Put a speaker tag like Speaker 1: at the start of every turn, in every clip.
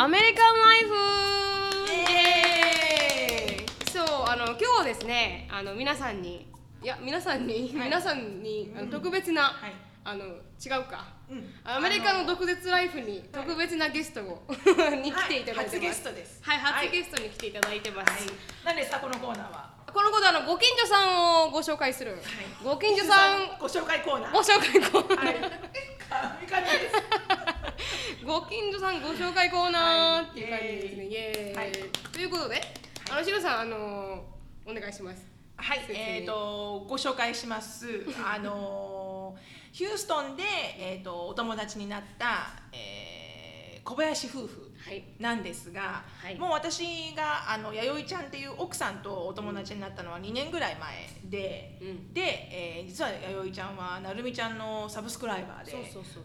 Speaker 1: アメリカンライフそうあの今日はですねあの皆さんにいや皆さんに、皆さんにあの特別な、
Speaker 2: はい。
Speaker 1: あの違うか、
Speaker 2: うん。
Speaker 1: アメリカの毒舌ライフに特別なゲストを に来ていただいてます、
Speaker 2: はい初ゲストです。
Speaker 1: はい初
Speaker 2: はい。
Speaker 1: ゲストに来ていただいてます、
Speaker 2: はい。何ですかこのコーナーは？
Speaker 1: このことあのご近所さんをご紹介する、ご近所さん
Speaker 2: ご紹介コーナー。
Speaker 1: ご紹介コーナー、
Speaker 2: はい。神々です
Speaker 1: ご近所さんご紹介コーナーっていう感じですね、
Speaker 2: はい。
Speaker 1: イエーイ、
Speaker 2: はい。
Speaker 1: ということで、あのしろさんあのお願いします。
Speaker 2: はい。えー、とご紹介します。あのーヒューストンで、えー、とお友達になった、えー小林夫婦。
Speaker 1: はい
Speaker 2: なんですが、
Speaker 1: はい。
Speaker 2: もう私があの弥生ちゃんっていう奥さんとお友達になったのは2年ぐらい前で、
Speaker 1: うん。
Speaker 2: で、えー実は弥生ちゃんはなるみちゃんのサブスクライバーで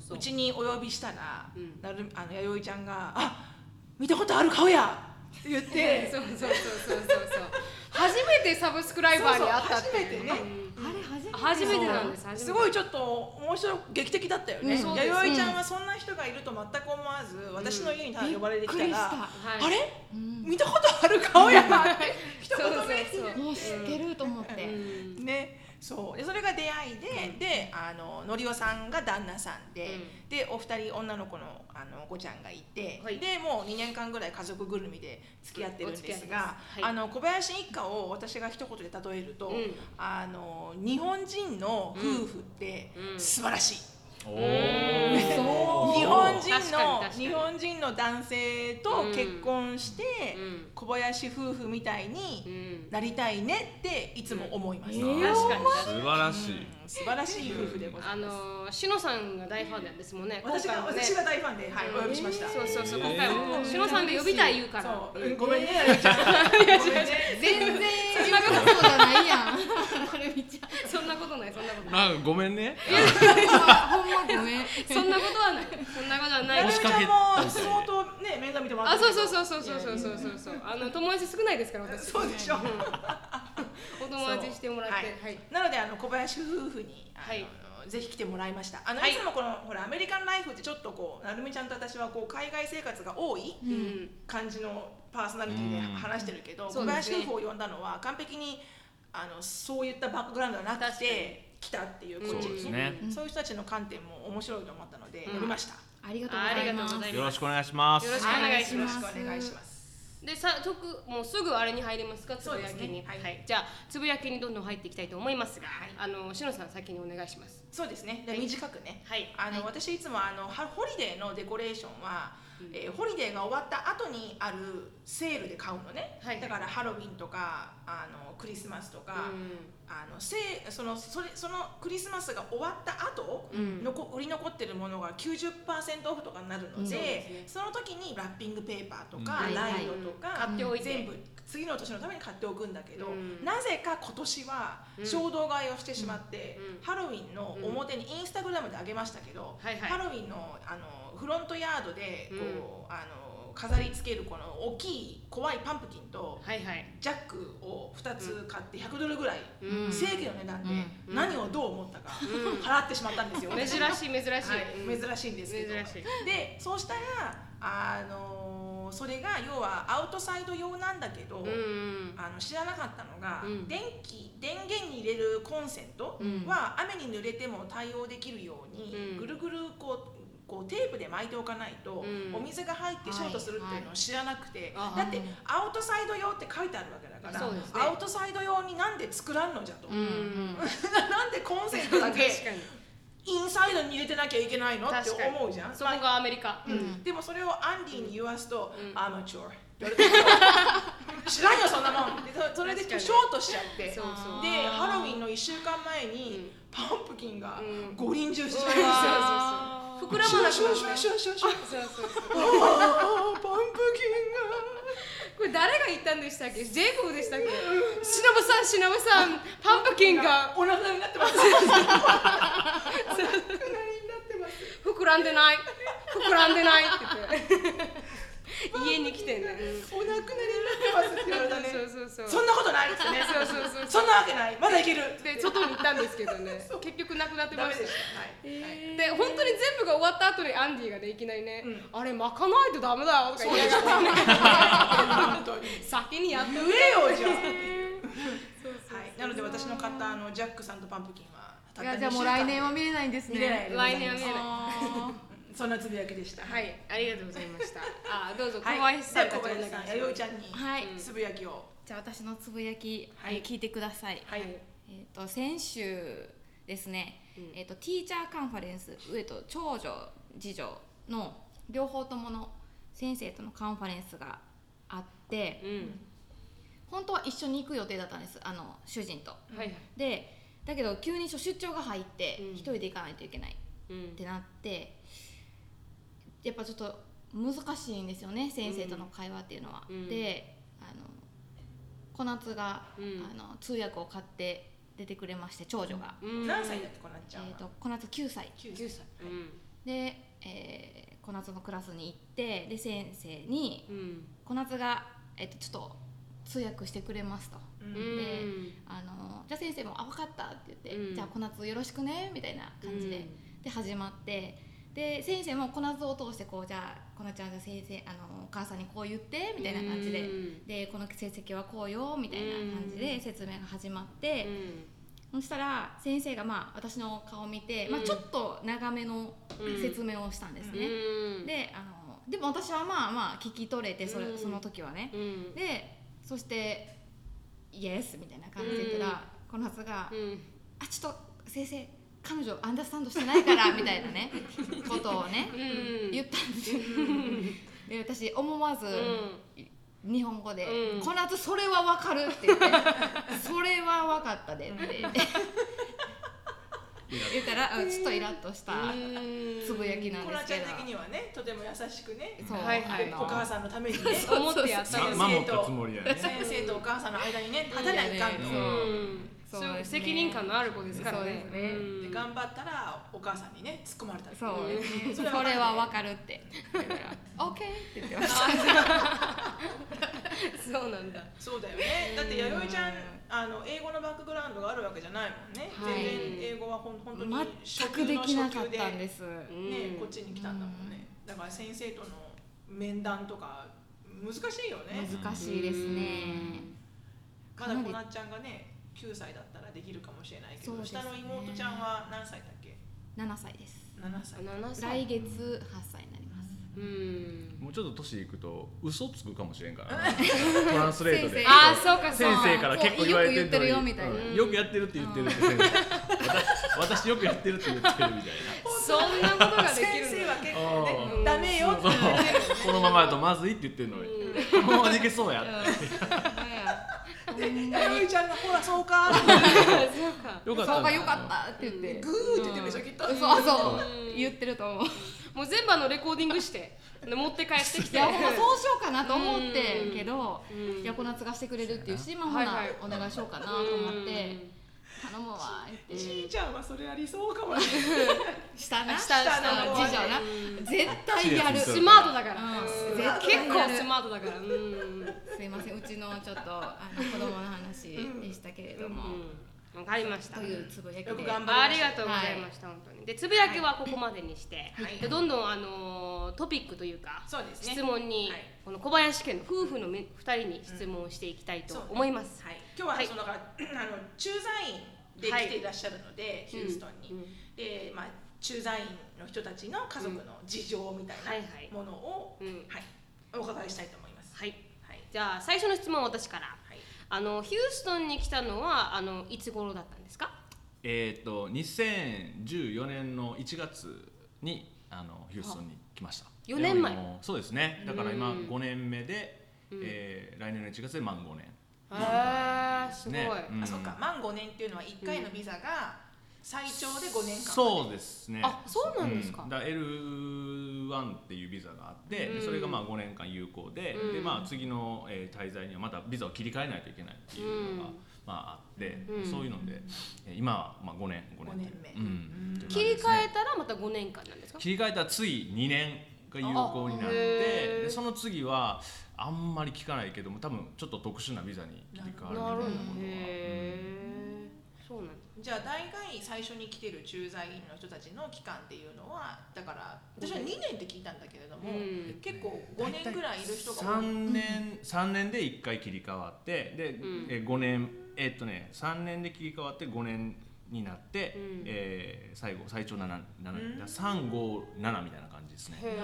Speaker 1: そう
Speaker 2: ちにお呼びしたら、
Speaker 1: うん。
Speaker 2: なるあの弥生ちゃんが「あ見たことある顔や!」言って。
Speaker 1: そうそうそうそうそうそう。初めてサブスクライバーに会ったっていう
Speaker 2: そうそう初めてね。
Speaker 3: 初めて
Speaker 1: なんです
Speaker 2: すごいちょっと面白い劇的だったよね、弥生ちゃんはそんな人がいると全く思わず、私の家に呼ばれてきたら「
Speaker 3: びっくりした。
Speaker 1: はい
Speaker 2: あれ？
Speaker 3: うん。
Speaker 2: 見たことある顔や!」って。一
Speaker 1: そうそう。
Speaker 2: 言目。
Speaker 1: そう
Speaker 3: もう知ってると思って、
Speaker 1: うん。
Speaker 2: ねそう。でそれが出会いで、であののりおさんが旦那さんで、
Speaker 1: うん。
Speaker 2: でお二人女の子のあのお子ちゃんがいて、
Speaker 1: はい。
Speaker 2: でもう2年間ぐらい家族ぐるみで付き合ってるんですが、
Speaker 1: はい。
Speaker 2: あの小林一家を私が一言で例えると、
Speaker 1: うん。
Speaker 2: あの日本人の夫婦って
Speaker 1: うん。
Speaker 2: 素晴らしい。日本人の日本人の男性と結婚して、
Speaker 1: うん。
Speaker 2: 小林夫婦みたいに
Speaker 1: うん。
Speaker 2: なりたいねっていつも思います、
Speaker 1: 確かに確かに。
Speaker 4: 素晴らしい。
Speaker 2: うん素晴らしい夫婦でござ
Speaker 1: あ
Speaker 2: います。
Speaker 1: のしのさんが大ファンなんですもんね。
Speaker 2: 私が
Speaker 1: ね。
Speaker 2: 私が大ファンで、はい、お呼びしました。
Speaker 1: そうそうそう
Speaker 4: えー
Speaker 1: 今回も。しのさんで呼びたい言うから。
Speaker 2: そう、
Speaker 1: うん
Speaker 2: ごめんね。
Speaker 3: 全然そんなことじゃないやん。はるみちゃん
Speaker 1: そんなことないそんなことない。
Speaker 4: なんかごめんね。
Speaker 3: ほんまごめん。
Speaker 1: そんなことはない。そんなことはない。
Speaker 2: あゆみちゃんも相当ね、面倒見てもら
Speaker 1: あ
Speaker 2: ってる
Speaker 1: そうそうそうそうそうそうそうそうそう。あの友達少ないですから私。
Speaker 2: そうでしょ。
Speaker 1: お友達してもらって
Speaker 2: はい
Speaker 1: はい。
Speaker 2: なのであの小林夫婦にあの、
Speaker 1: はい。
Speaker 2: ぜひ来てもらいました。あの、
Speaker 1: はい。
Speaker 2: い、つもこのほらアメリカンライフってちょっとこうなるみちゃんと私はこう海外生活が多い
Speaker 1: うん。
Speaker 2: 感じのパーソナリティで
Speaker 4: うん。
Speaker 2: 話してるけど、
Speaker 1: うですね。
Speaker 2: 林夫婦を呼んだのは完璧にあのそういったバックグラウンドがなくて来たっていうこっちに。
Speaker 4: そうですね。
Speaker 2: そういう人たちの観点も面白いと思ったので、
Speaker 1: うん。
Speaker 2: 呼びました。
Speaker 3: ありがとうご
Speaker 1: あ
Speaker 3: ざいます。
Speaker 1: りがとうございます。
Speaker 4: よろしくお願いします。
Speaker 1: よろしくお願いします。
Speaker 2: よろしくお願いします。
Speaker 1: でさとくもうすぐあれに入りますかつぶやきに、
Speaker 2: ね。はい。
Speaker 1: じゃあつぶやきにどんどん入っていきたいと思いますが、
Speaker 2: はい。
Speaker 1: あのしのさん先にお願いします。
Speaker 2: そうですね。短くね。
Speaker 1: はい。
Speaker 2: あの、
Speaker 3: はい。
Speaker 2: 私いつもあのはホリデーのデコレーションは、えーホリデーが終わった後にあるセールで買うのね。
Speaker 1: はい。
Speaker 2: だからハロウィンとかあのクリスマスとか、
Speaker 1: うん
Speaker 2: あのせそのそれそのクリスマスが終わった後、
Speaker 1: うん。
Speaker 2: のこ売り残ってるものが90%オフとかになるので,、
Speaker 1: うん。そうで
Speaker 2: その時にラッピングペーパーとか、
Speaker 3: うん。
Speaker 2: ライトとか、
Speaker 1: 買っておいて。
Speaker 2: 全部次の年のために買っておくんだけど、
Speaker 1: うん。
Speaker 2: なぜか今年は
Speaker 1: うん。
Speaker 2: 衝動買いをしてしまって、
Speaker 1: うん。
Speaker 2: ハロウィンの表にインスタグラムであげましたけど、
Speaker 1: はいはい。
Speaker 2: ハロウィンのあのフロントヤードでこう、あの飾り付けるこの大きい怖いパンプキンとジャックを2つ買って100ドルぐらい、
Speaker 1: うん。
Speaker 2: 正規の値段で
Speaker 1: うん。
Speaker 2: 何をどう思ったか
Speaker 1: うん。
Speaker 2: 払ってしまったんですよ。
Speaker 1: 珍しい珍しい、
Speaker 2: 珍しいんですけど。
Speaker 1: 珍しい。
Speaker 2: でそうしたらあのそれが要はアウトサイド用なんだけど、あの知らなかったのが、
Speaker 1: うん。
Speaker 2: 電気電源に入れるコンセント
Speaker 1: うん。
Speaker 2: は雨に濡れても対応できるように、
Speaker 1: うん。
Speaker 2: ぐるぐるこうこうテープで巻いておかないと、
Speaker 1: うん。
Speaker 2: お水が入ってショートするっていうのを知らなくて、だってアウトサイド用って書いてあるわけだから、アウトサイド用になんで作らんのじゃと、なんでコンセントだけインサイドに入れてなきゃいけないのって思うじゃん。
Speaker 1: そこがアメリカ、
Speaker 2: うん。でもそれをアンディに言わすと
Speaker 1: うん「
Speaker 2: アマチュア」知らんよそんなもん。でそそれでショートしちゃって。でハロウィンの1週間前に
Speaker 1: うん。
Speaker 2: パンプキンが
Speaker 1: うん。
Speaker 2: 五輪中止しちゃ
Speaker 1: そうそうそう膨らまなくなった
Speaker 2: ワシュワシュワシュワ
Speaker 1: そうそうそう
Speaker 2: あーパンプ
Speaker 1: これ誰が言ったんでしたっけ？ジェイコブでしたっけ？しのぶさんしのぶさんパンプキンが。
Speaker 2: お腹になってます。
Speaker 1: 膨らんでない。膨らんでないって言って家に来てね、
Speaker 2: お亡くなりになってますって言われたね。
Speaker 1: そうそうそう。
Speaker 2: そんなことないですね。
Speaker 1: そうそうそう
Speaker 2: そんなわけない。まだいける。
Speaker 1: で外に行ったんですけどね。結局なくなって
Speaker 2: ダ
Speaker 1: まし
Speaker 2: メでした。たはい、はい。
Speaker 1: で本当に全部が終わった後にアンディがねいきなりね、
Speaker 2: うん。
Speaker 1: あれ巻かないとダメだよとか言いながら。先にやって
Speaker 2: 言えよじゃなので私の買ったあのジャックさんとパンプキンは
Speaker 3: じゃあもう来年は見れないんですね。
Speaker 1: 来年は見れない。
Speaker 3: あ
Speaker 2: そんなつぶやきでした。
Speaker 1: はいありがとうございました。あどうぞ小
Speaker 2: はい
Speaker 1: 林さん。
Speaker 2: 小林さん弥生ちゃんに
Speaker 3: ーはい
Speaker 2: つぶやきを。
Speaker 3: じゃあ私のつぶやき、
Speaker 2: はい。
Speaker 3: えー聞いてください、
Speaker 2: はい。
Speaker 3: えー、と先週ですね、えー、とティーチャーカンファレンス上と長女次女の両方ともの先生とのカンファレンスがあって
Speaker 1: うん。
Speaker 3: 本当は一緒に行く予定だったんですあの主人と。
Speaker 1: はいはい。
Speaker 3: でだけど急に出張が入って
Speaker 1: うん。
Speaker 3: 一人で行かないといけない
Speaker 1: うん
Speaker 3: ってなってやっぱちょっと難しいんですよね先生との会話っていうのは。
Speaker 1: うん。
Speaker 3: であの小夏が、
Speaker 1: うん。
Speaker 3: あの通訳を買って出てくれまして長女が、
Speaker 1: うん。
Speaker 2: 何歳だってこなっちゃんは？
Speaker 3: えー、と小夏9歳。
Speaker 2: 9
Speaker 1: 9歳。うん。
Speaker 3: で、えー小夏のクラスに行ってで先生に
Speaker 1: うん。
Speaker 3: 小夏が、えー、とちょっと通訳してくれますと。であのじゃあ先生も「あ分かった」って言って「
Speaker 1: うん。
Speaker 3: じゃあ小夏よろしくね」みたいな感じで、
Speaker 1: うん。
Speaker 3: で始まってで先生も小夏を通してこうじゃあ小夏ちゃんじゃあ先生あのお母さんにこう言ってみたいな感じで、
Speaker 1: うん
Speaker 3: でこの成績はこうよみたいな感じで説明が始まって、そしたら先生がまあ私の顔を見て、まあ、
Speaker 1: うん
Speaker 3: ちょっと長めの
Speaker 1: うん
Speaker 3: 説明をしたんですね。
Speaker 1: うん。
Speaker 3: であのでも私はまあまあ聞き取れてそれ、
Speaker 1: うん。
Speaker 3: その時はね。
Speaker 1: うん。
Speaker 3: でそして「イエス」みたいな感じで言ったら、この夏が「
Speaker 1: うん。
Speaker 3: あちょっと先生彼女アンダースタンドしてないから」みたいなね ことをね、
Speaker 1: うん。
Speaker 3: 言ったんですよ。で私思わず、日本語で
Speaker 1: うん「
Speaker 3: この夏それはわかる」って言って「それはわかったで」って。言ったらうんちょっとイラッとしたつぶやきなん
Speaker 2: こ
Speaker 3: ですけど。
Speaker 2: なちゃん的にはねとても優しくね
Speaker 3: そう
Speaker 1: はいはい。
Speaker 2: お母さんのためにね
Speaker 1: 思ってやったんです
Speaker 2: そう
Speaker 4: 守ったつもりやね
Speaker 2: 先生とお母さんの間にね立てないかんと、
Speaker 3: そうね
Speaker 1: 責任感のある子ですからね。
Speaker 3: ね
Speaker 1: うん。
Speaker 2: で頑張ったらお母さんにね突っ込まれたり。
Speaker 3: そね。
Speaker 2: そ
Speaker 3: それ
Speaker 2: れは
Speaker 3: はわかるって。言ったら「OK」って言ってました
Speaker 1: そうなんだ。
Speaker 2: そうだよね。だって弥生ちゃんあの英語のバックグラウンドがあるわけじゃないもんね、
Speaker 3: はい。
Speaker 2: 全然英語はほん本当に
Speaker 3: 全くできなかったんで
Speaker 2: ね、こっちに来たんだもんね、だから先生との面談とか難しいよね。
Speaker 3: 難しいですね。
Speaker 2: まだこなっちゃんがね9歳だったらできるかもしれないけど、
Speaker 3: ね。
Speaker 2: 下の妹ちゃんは何歳だっけ
Speaker 3: ？7歳です。
Speaker 2: 7歳。
Speaker 1: 7歳。
Speaker 3: 来月8歳になります。
Speaker 1: うん。
Speaker 4: もうちょっと年いくと嘘つくかもしれんから。ねトランスレートで。
Speaker 3: 先生。
Speaker 1: ああそうかそう
Speaker 4: 先
Speaker 1: か
Speaker 4: 生から結構言われて
Speaker 3: よく言ってるよ
Speaker 4: のに
Speaker 3: みたいな。
Speaker 4: うん。よくやってるって言ってるって先生私私よくやってるって言ってるみたいな。
Speaker 1: そんなことができ
Speaker 2: 先
Speaker 1: る
Speaker 2: 生は結構
Speaker 4: あ
Speaker 2: ね
Speaker 4: ー
Speaker 2: ダメよって言ってる。
Speaker 4: このままだとまずいって言ってるのに。このままでいけそうやって。
Speaker 2: で弥生ちゃんがほらそうかって。
Speaker 1: そうか。
Speaker 4: よか。った
Speaker 3: そうが良かったって言って。
Speaker 2: グーって言ってるでしょきっと
Speaker 3: そうそう。
Speaker 1: うん
Speaker 3: 言ってると思う。
Speaker 1: もう全部あのレコーディングしてで持って帰ってきて。
Speaker 3: いやほんまそうしようかなと思ってんけど
Speaker 1: うん。
Speaker 3: 横夏がしてくれるっていうしまあほな
Speaker 1: はいはい。
Speaker 3: お願いしようかなと思って頼むわって。
Speaker 2: ちいちゃんはそれありそうかもね。
Speaker 3: したな
Speaker 1: したした
Speaker 3: あの次女な。
Speaker 1: うん。
Speaker 3: 絶対やる。
Speaker 1: スマートだから。
Speaker 3: うん。
Speaker 1: 結構スマートだから。うん。
Speaker 3: すいません。うちのちょっとあの子供の話でしたけれども、
Speaker 1: わかりました。
Speaker 3: というつぶやきで。
Speaker 2: よく頑張
Speaker 1: ありがとうございました、本当に。でつぶやきはここまでにして、
Speaker 2: はい。
Speaker 1: でどんどんあのートピックというか
Speaker 2: そうですね。
Speaker 1: 質問に、
Speaker 2: はい。
Speaker 1: この小林家の夫婦のめ二人に質問をしていきたいと思います、
Speaker 2: はい、今日は
Speaker 1: はい。
Speaker 2: そのだから、あの駐在員で来ていらっしゃるので、ヒューストンに、
Speaker 1: うん。
Speaker 2: で、まあ、駐在員の人たちの家族の事情みた
Speaker 1: はいはい。
Speaker 2: いなものを、
Speaker 1: うん。
Speaker 2: はい。お伺いしたいと思います。
Speaker 1: はい。
Speaker 2: はい。
Speaker 1: じゃあ最初の質問は私から。
Speaker 2: はい。
Speaker 1: あのヒューストンに来たのはあのいつ頃だったんですか？
Speaker 4: えっと2014年の1月にあのヒューストンに来ました。
Speaker 1: 4年前。
Speaker 4: そうですね。だから今
Speaker 1: うん。
Speaker 4: 5年目で、
Speaker 1: うん。
Speaker 4: えー来年の1月で満5年
Speaker 1: へえすごい、
Speaker 4: ねうん。
Speaker 2: あそっか。満5年っていうのは1回のビザが最長で5年間。
Speaker 4: そうですね。
Speaker 1: あそうなんですか。
Speaker 4: うん。だから L1 っていうビザがあって、で
Speaker 1: うん。
Speaker 4: それがまあ5年間有効で,、
Speaker 1: うん。
Speaker 4: でまあ、次の、えー滞在にはまたビザを切り替えないといけないっていうのが、
Speaker 1: うん。
Speaker 4: まあ、あって、
Speaker 1: うん。
Speaker 4: そういうので、えー今はまあ5年5年
Speaker 2: 5年目。
Speaker 4: うん。
Speaker 2: うん。
Speaker 4: っていう感
Speaker 1: 切り替えたらまた5年間なんですか？
Speaker 4: 切り替えたらつい2年が有効になっ
Speaker 1: あ
Speaker 4: てでその次はあんまり聞かないけども多分ちょっと特殊なビザに切り替わるみたいなことは。
Speaker 1: なるほど。へえそうなんだ。
Speaker 2: じゃあ大概最初に来てる駐在員の人たちの期間っていうのはだから私は2年。って聞いたんだけれども、
Speaker 1: うん。
Speaker 2: 結構5年ぐらいいる人が多い。
Speaker 4: 3年三年で1回切り替わってで、
Speaker 1: うん。
Speaker 4: え5年えっとね3年で切り替わって5年になって、
Speaker 1: うん。
Speaker 4: えー最後最長 7, 7
Speaker 2: うん。
Speaker 4: 357みたいな感じですね。
Speaker 1: へえ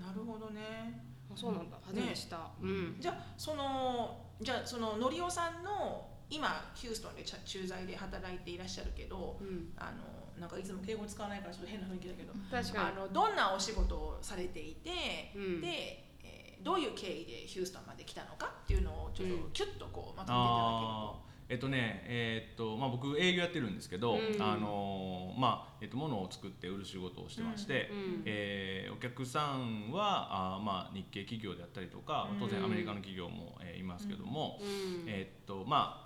Speaker 2: なるほどね。
Speaker 1: あそうなんだ。初めて知った。うん。
Speaker 2: じゃあそのじゃあそののりおさんの今ヒューストンで駐在で働いていらっしゃるけど
Speaker 1: うん。
Speaker 2: あのなんかいつも敬語使わないからちょっと変な雰囲気だけど
Speaker 1: 確かに。
Speaker 2: あのどんなお仕事をされていて、
Speaker 1: うん。
Speaker 2: で、えーどういう経緯でヒューストンまで来たのかっていうのをちょっと
Speaker 1: うん。
Speaker 2: キュッとこうまとめていただける
Speaker 4: あーえっとねえーっとまあ、僕営業やってるんですけど、
Speaker 1: うん。
Speaker 4: あのーまあえっと、物を作って売る仕事をしてまして、
Speaker 1: うん
Speaker 4: えーお客さんはあー、まあ、日系企業であったりとか当然アメリカの企業も、えーいますけども、
Speaker 1: うん。
Speaker 4: えーっとまあ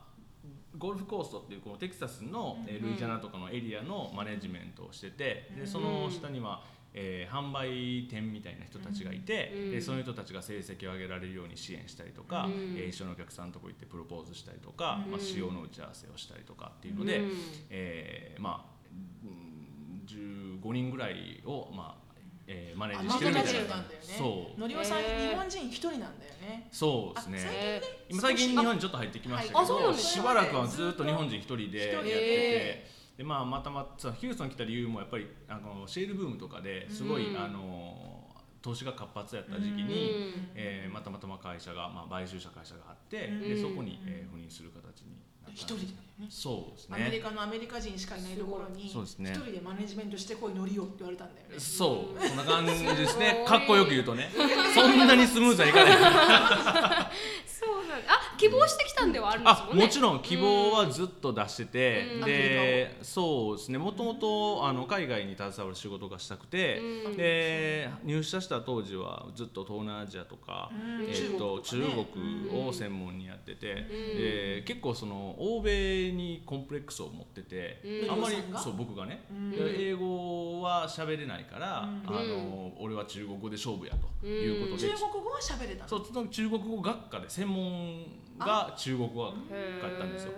Speaker 4: ゴルフコーストっていうこのテキサスの、えールイジアナとかのエリアのマネジメントをしててでその下には、えー販売店みたいな人たちがいて、
Speaker 1: うん。
Speaker 4: でその人たちが成績を上げられるように支援したりとか、
Speaker 1: うん。
Speaker 4: えー一緒のお客さんのとこ行ってプロポーズしたりとか、
Speaker 2: うん。
Speaker 4: まあ、仕様の打ち合わせをしたりとかっていうので、
Speaker 1: うん。
Speaker 4: えーまあうん15人ぐらいを、まあえーマネージ
Speaker 2: あま
Speaker 4: してるみたいな。
Speaker 2: とめてるんだよね。
Speaker 4: そう。
Speaker 2: のりおさん、日本人一人なんだよね。
Speaker 4: そうですね。
Speaker 2: あ最近
Speaker 1: へ
Speaker 4: 今最近日本にちょっと入ってきました
Speaker 1: あ
Speaker 4: けど
Speaker 1: そうなんです
Speaker 4: しばらくはずっと日本人一人でやってて。でまあ、またまたヒューストン来た理由もやっぱりあのシェールブームとかですごい、
Speaker 1: うん
Speaker 4: あの投資が活発やった時期に、
Speaker 1: うん。
Speaker 4: えーまたまたま会社が、まあ、買収した会社があって、
Speaker 2: うん。
Speaker 4: でそこに、えー赴任する形になった
Speaker 2: 一人で？ね。
Speaker 4: そうです
Speaker 2: アメリ
Speaker 4: ね
Speaker 2: カのアメリカ人しかいないところに
Speaker 4: そうですね。
Speaker 2: 一人でマネジメントしてこいのりよって言われたんだよね。
Speaker 4: そう。そんな感じですね。かっこよく言うとね。そんなにスムーズはいかない。
Speaker 1: そうなんだ。あ希望してきたんではあるんです
Speaker 4: あ
Speaker 1: もんね。
Speaker 4: もちろん。希望はずっと出してて、
Speaker 1: うん。
Speaker 4: でそうですね。もともとあの海外に携わる仕事がしたくて、
Speaker 1: うん。
Speaker 4: で入社した当時はずっと東南アジアとか、
Speaker 2: うん。
Speaker 4: えー、と中
Speaker 2: 中国とかね。
Speaker 4: 国を専門にやってて、で結構その欧米にコンプレックスを持ってて、
Speaker 1: うん。
Speaker 4: あんまりそう僕がね、英語は喋れないから、
Speaker 2: うん。
Speaker 4: あの俺は中国語で勝負やということで、
Speaker 2: 中国語は喋れたの？
Speaker 4: そうその中国語学科で専門が中国語だったんですよ。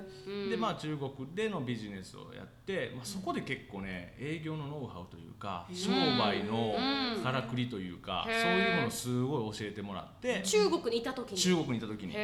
Speaker 4: でまあ中国でのビジネスをやって、まあ、そこで結構ね営業のノウハウというか
Speaker 2: うん
Speaker 4: 商売の
Speaker 1: うん
Speaker 4: からくりというか、そういうものをすごい教えてもらって
Speaker 1: 中国にいた時に。
Speaker 4: 中国にいた時に。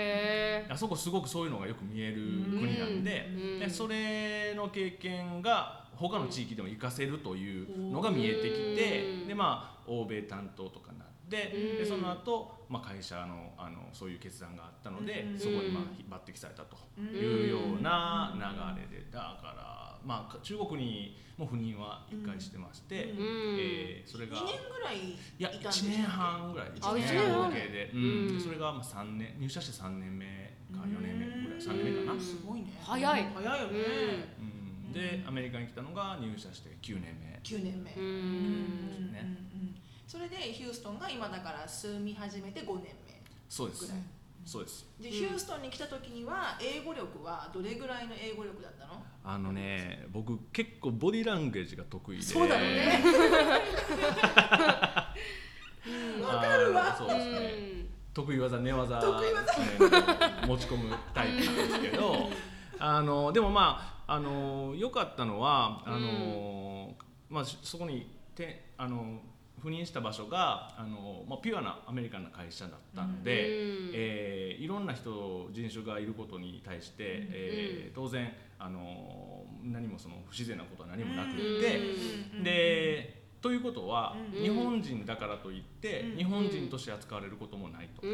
Speaker 4: あそこすごくそういうのがよく見える国なんで,、
Speaker 1: うん。
Speaker 4: でそれの経験が他の地域でも活かせるというのが見えてきて、
Speaker 1: うん。
Speaker 4: でまあ欧米担当とかになって、
Speaker 1: うん。
Speaker 4: でその後、まあ会社のあのそういう決断があったので、
Speaker 2: うん
Speaker 4: そこにまあ抜擢されたというような流れでだからまあ中国にも赴任は一回してまして、
Speaker 2: うん。
Speaker 4: えーそれが
Speaker 2: 2年ぐらい
Speaker 4: いや
Speaker 2: いたんでしたっけ
Speaker 4: 1年半ぐらいです
Speaker 1: あ
Speaker 4: ね
Speaker 1: 一年半。
Speaker 4: 合計で、うん。それがまあ3年入社して3年目か4年目ぐらい3年目かな、
Speaker 1: うん。
Speaker 2: すごいね。
Speaker 1: 早い。
Speaker 2: 早いよね。
Speaker 4: うん。でアメリカに来たのが入社して9年目。
Speaker 2: 9年目。
Speaker 1: う
Speaker 2: うん
Speaker 1: ん。
Speaker 4: ね
Speaker 2: それでヒューストンが今だから住み始めて5年目
Speaker 4: そうです。
Speaker 2: ぐらい。
Speaker 4: そうです。
Speaker 2: で、ヒューストンに来た時には英語力はどれぐらいの英語力だったの？
Speaker 4: あのね僕結構ボディーランゲージが得意で。
Speaker 2: そうだろうね。わかるわ。
Speaker 4: そうですね。得意技寝技ね持ち込むタイプなんですけど。あのでもまああの良かったのはあの、まあそこにてあの赴任した場所があの、まあ、ピュアなアメリカンな会社だったので、
Speaker 1: うん。
Speaker 4: えーいろんな人人種がいることに対して、えー当然あの何もその不自然なことは何もなくって、
Speaker 2: うん。
Speaker 4: でということは、
Speaker 2: うん。
Speaker 4: 日本人だからといって、
Speaker 2: うん。
Speaker 4: 日本人として扱われることもないと、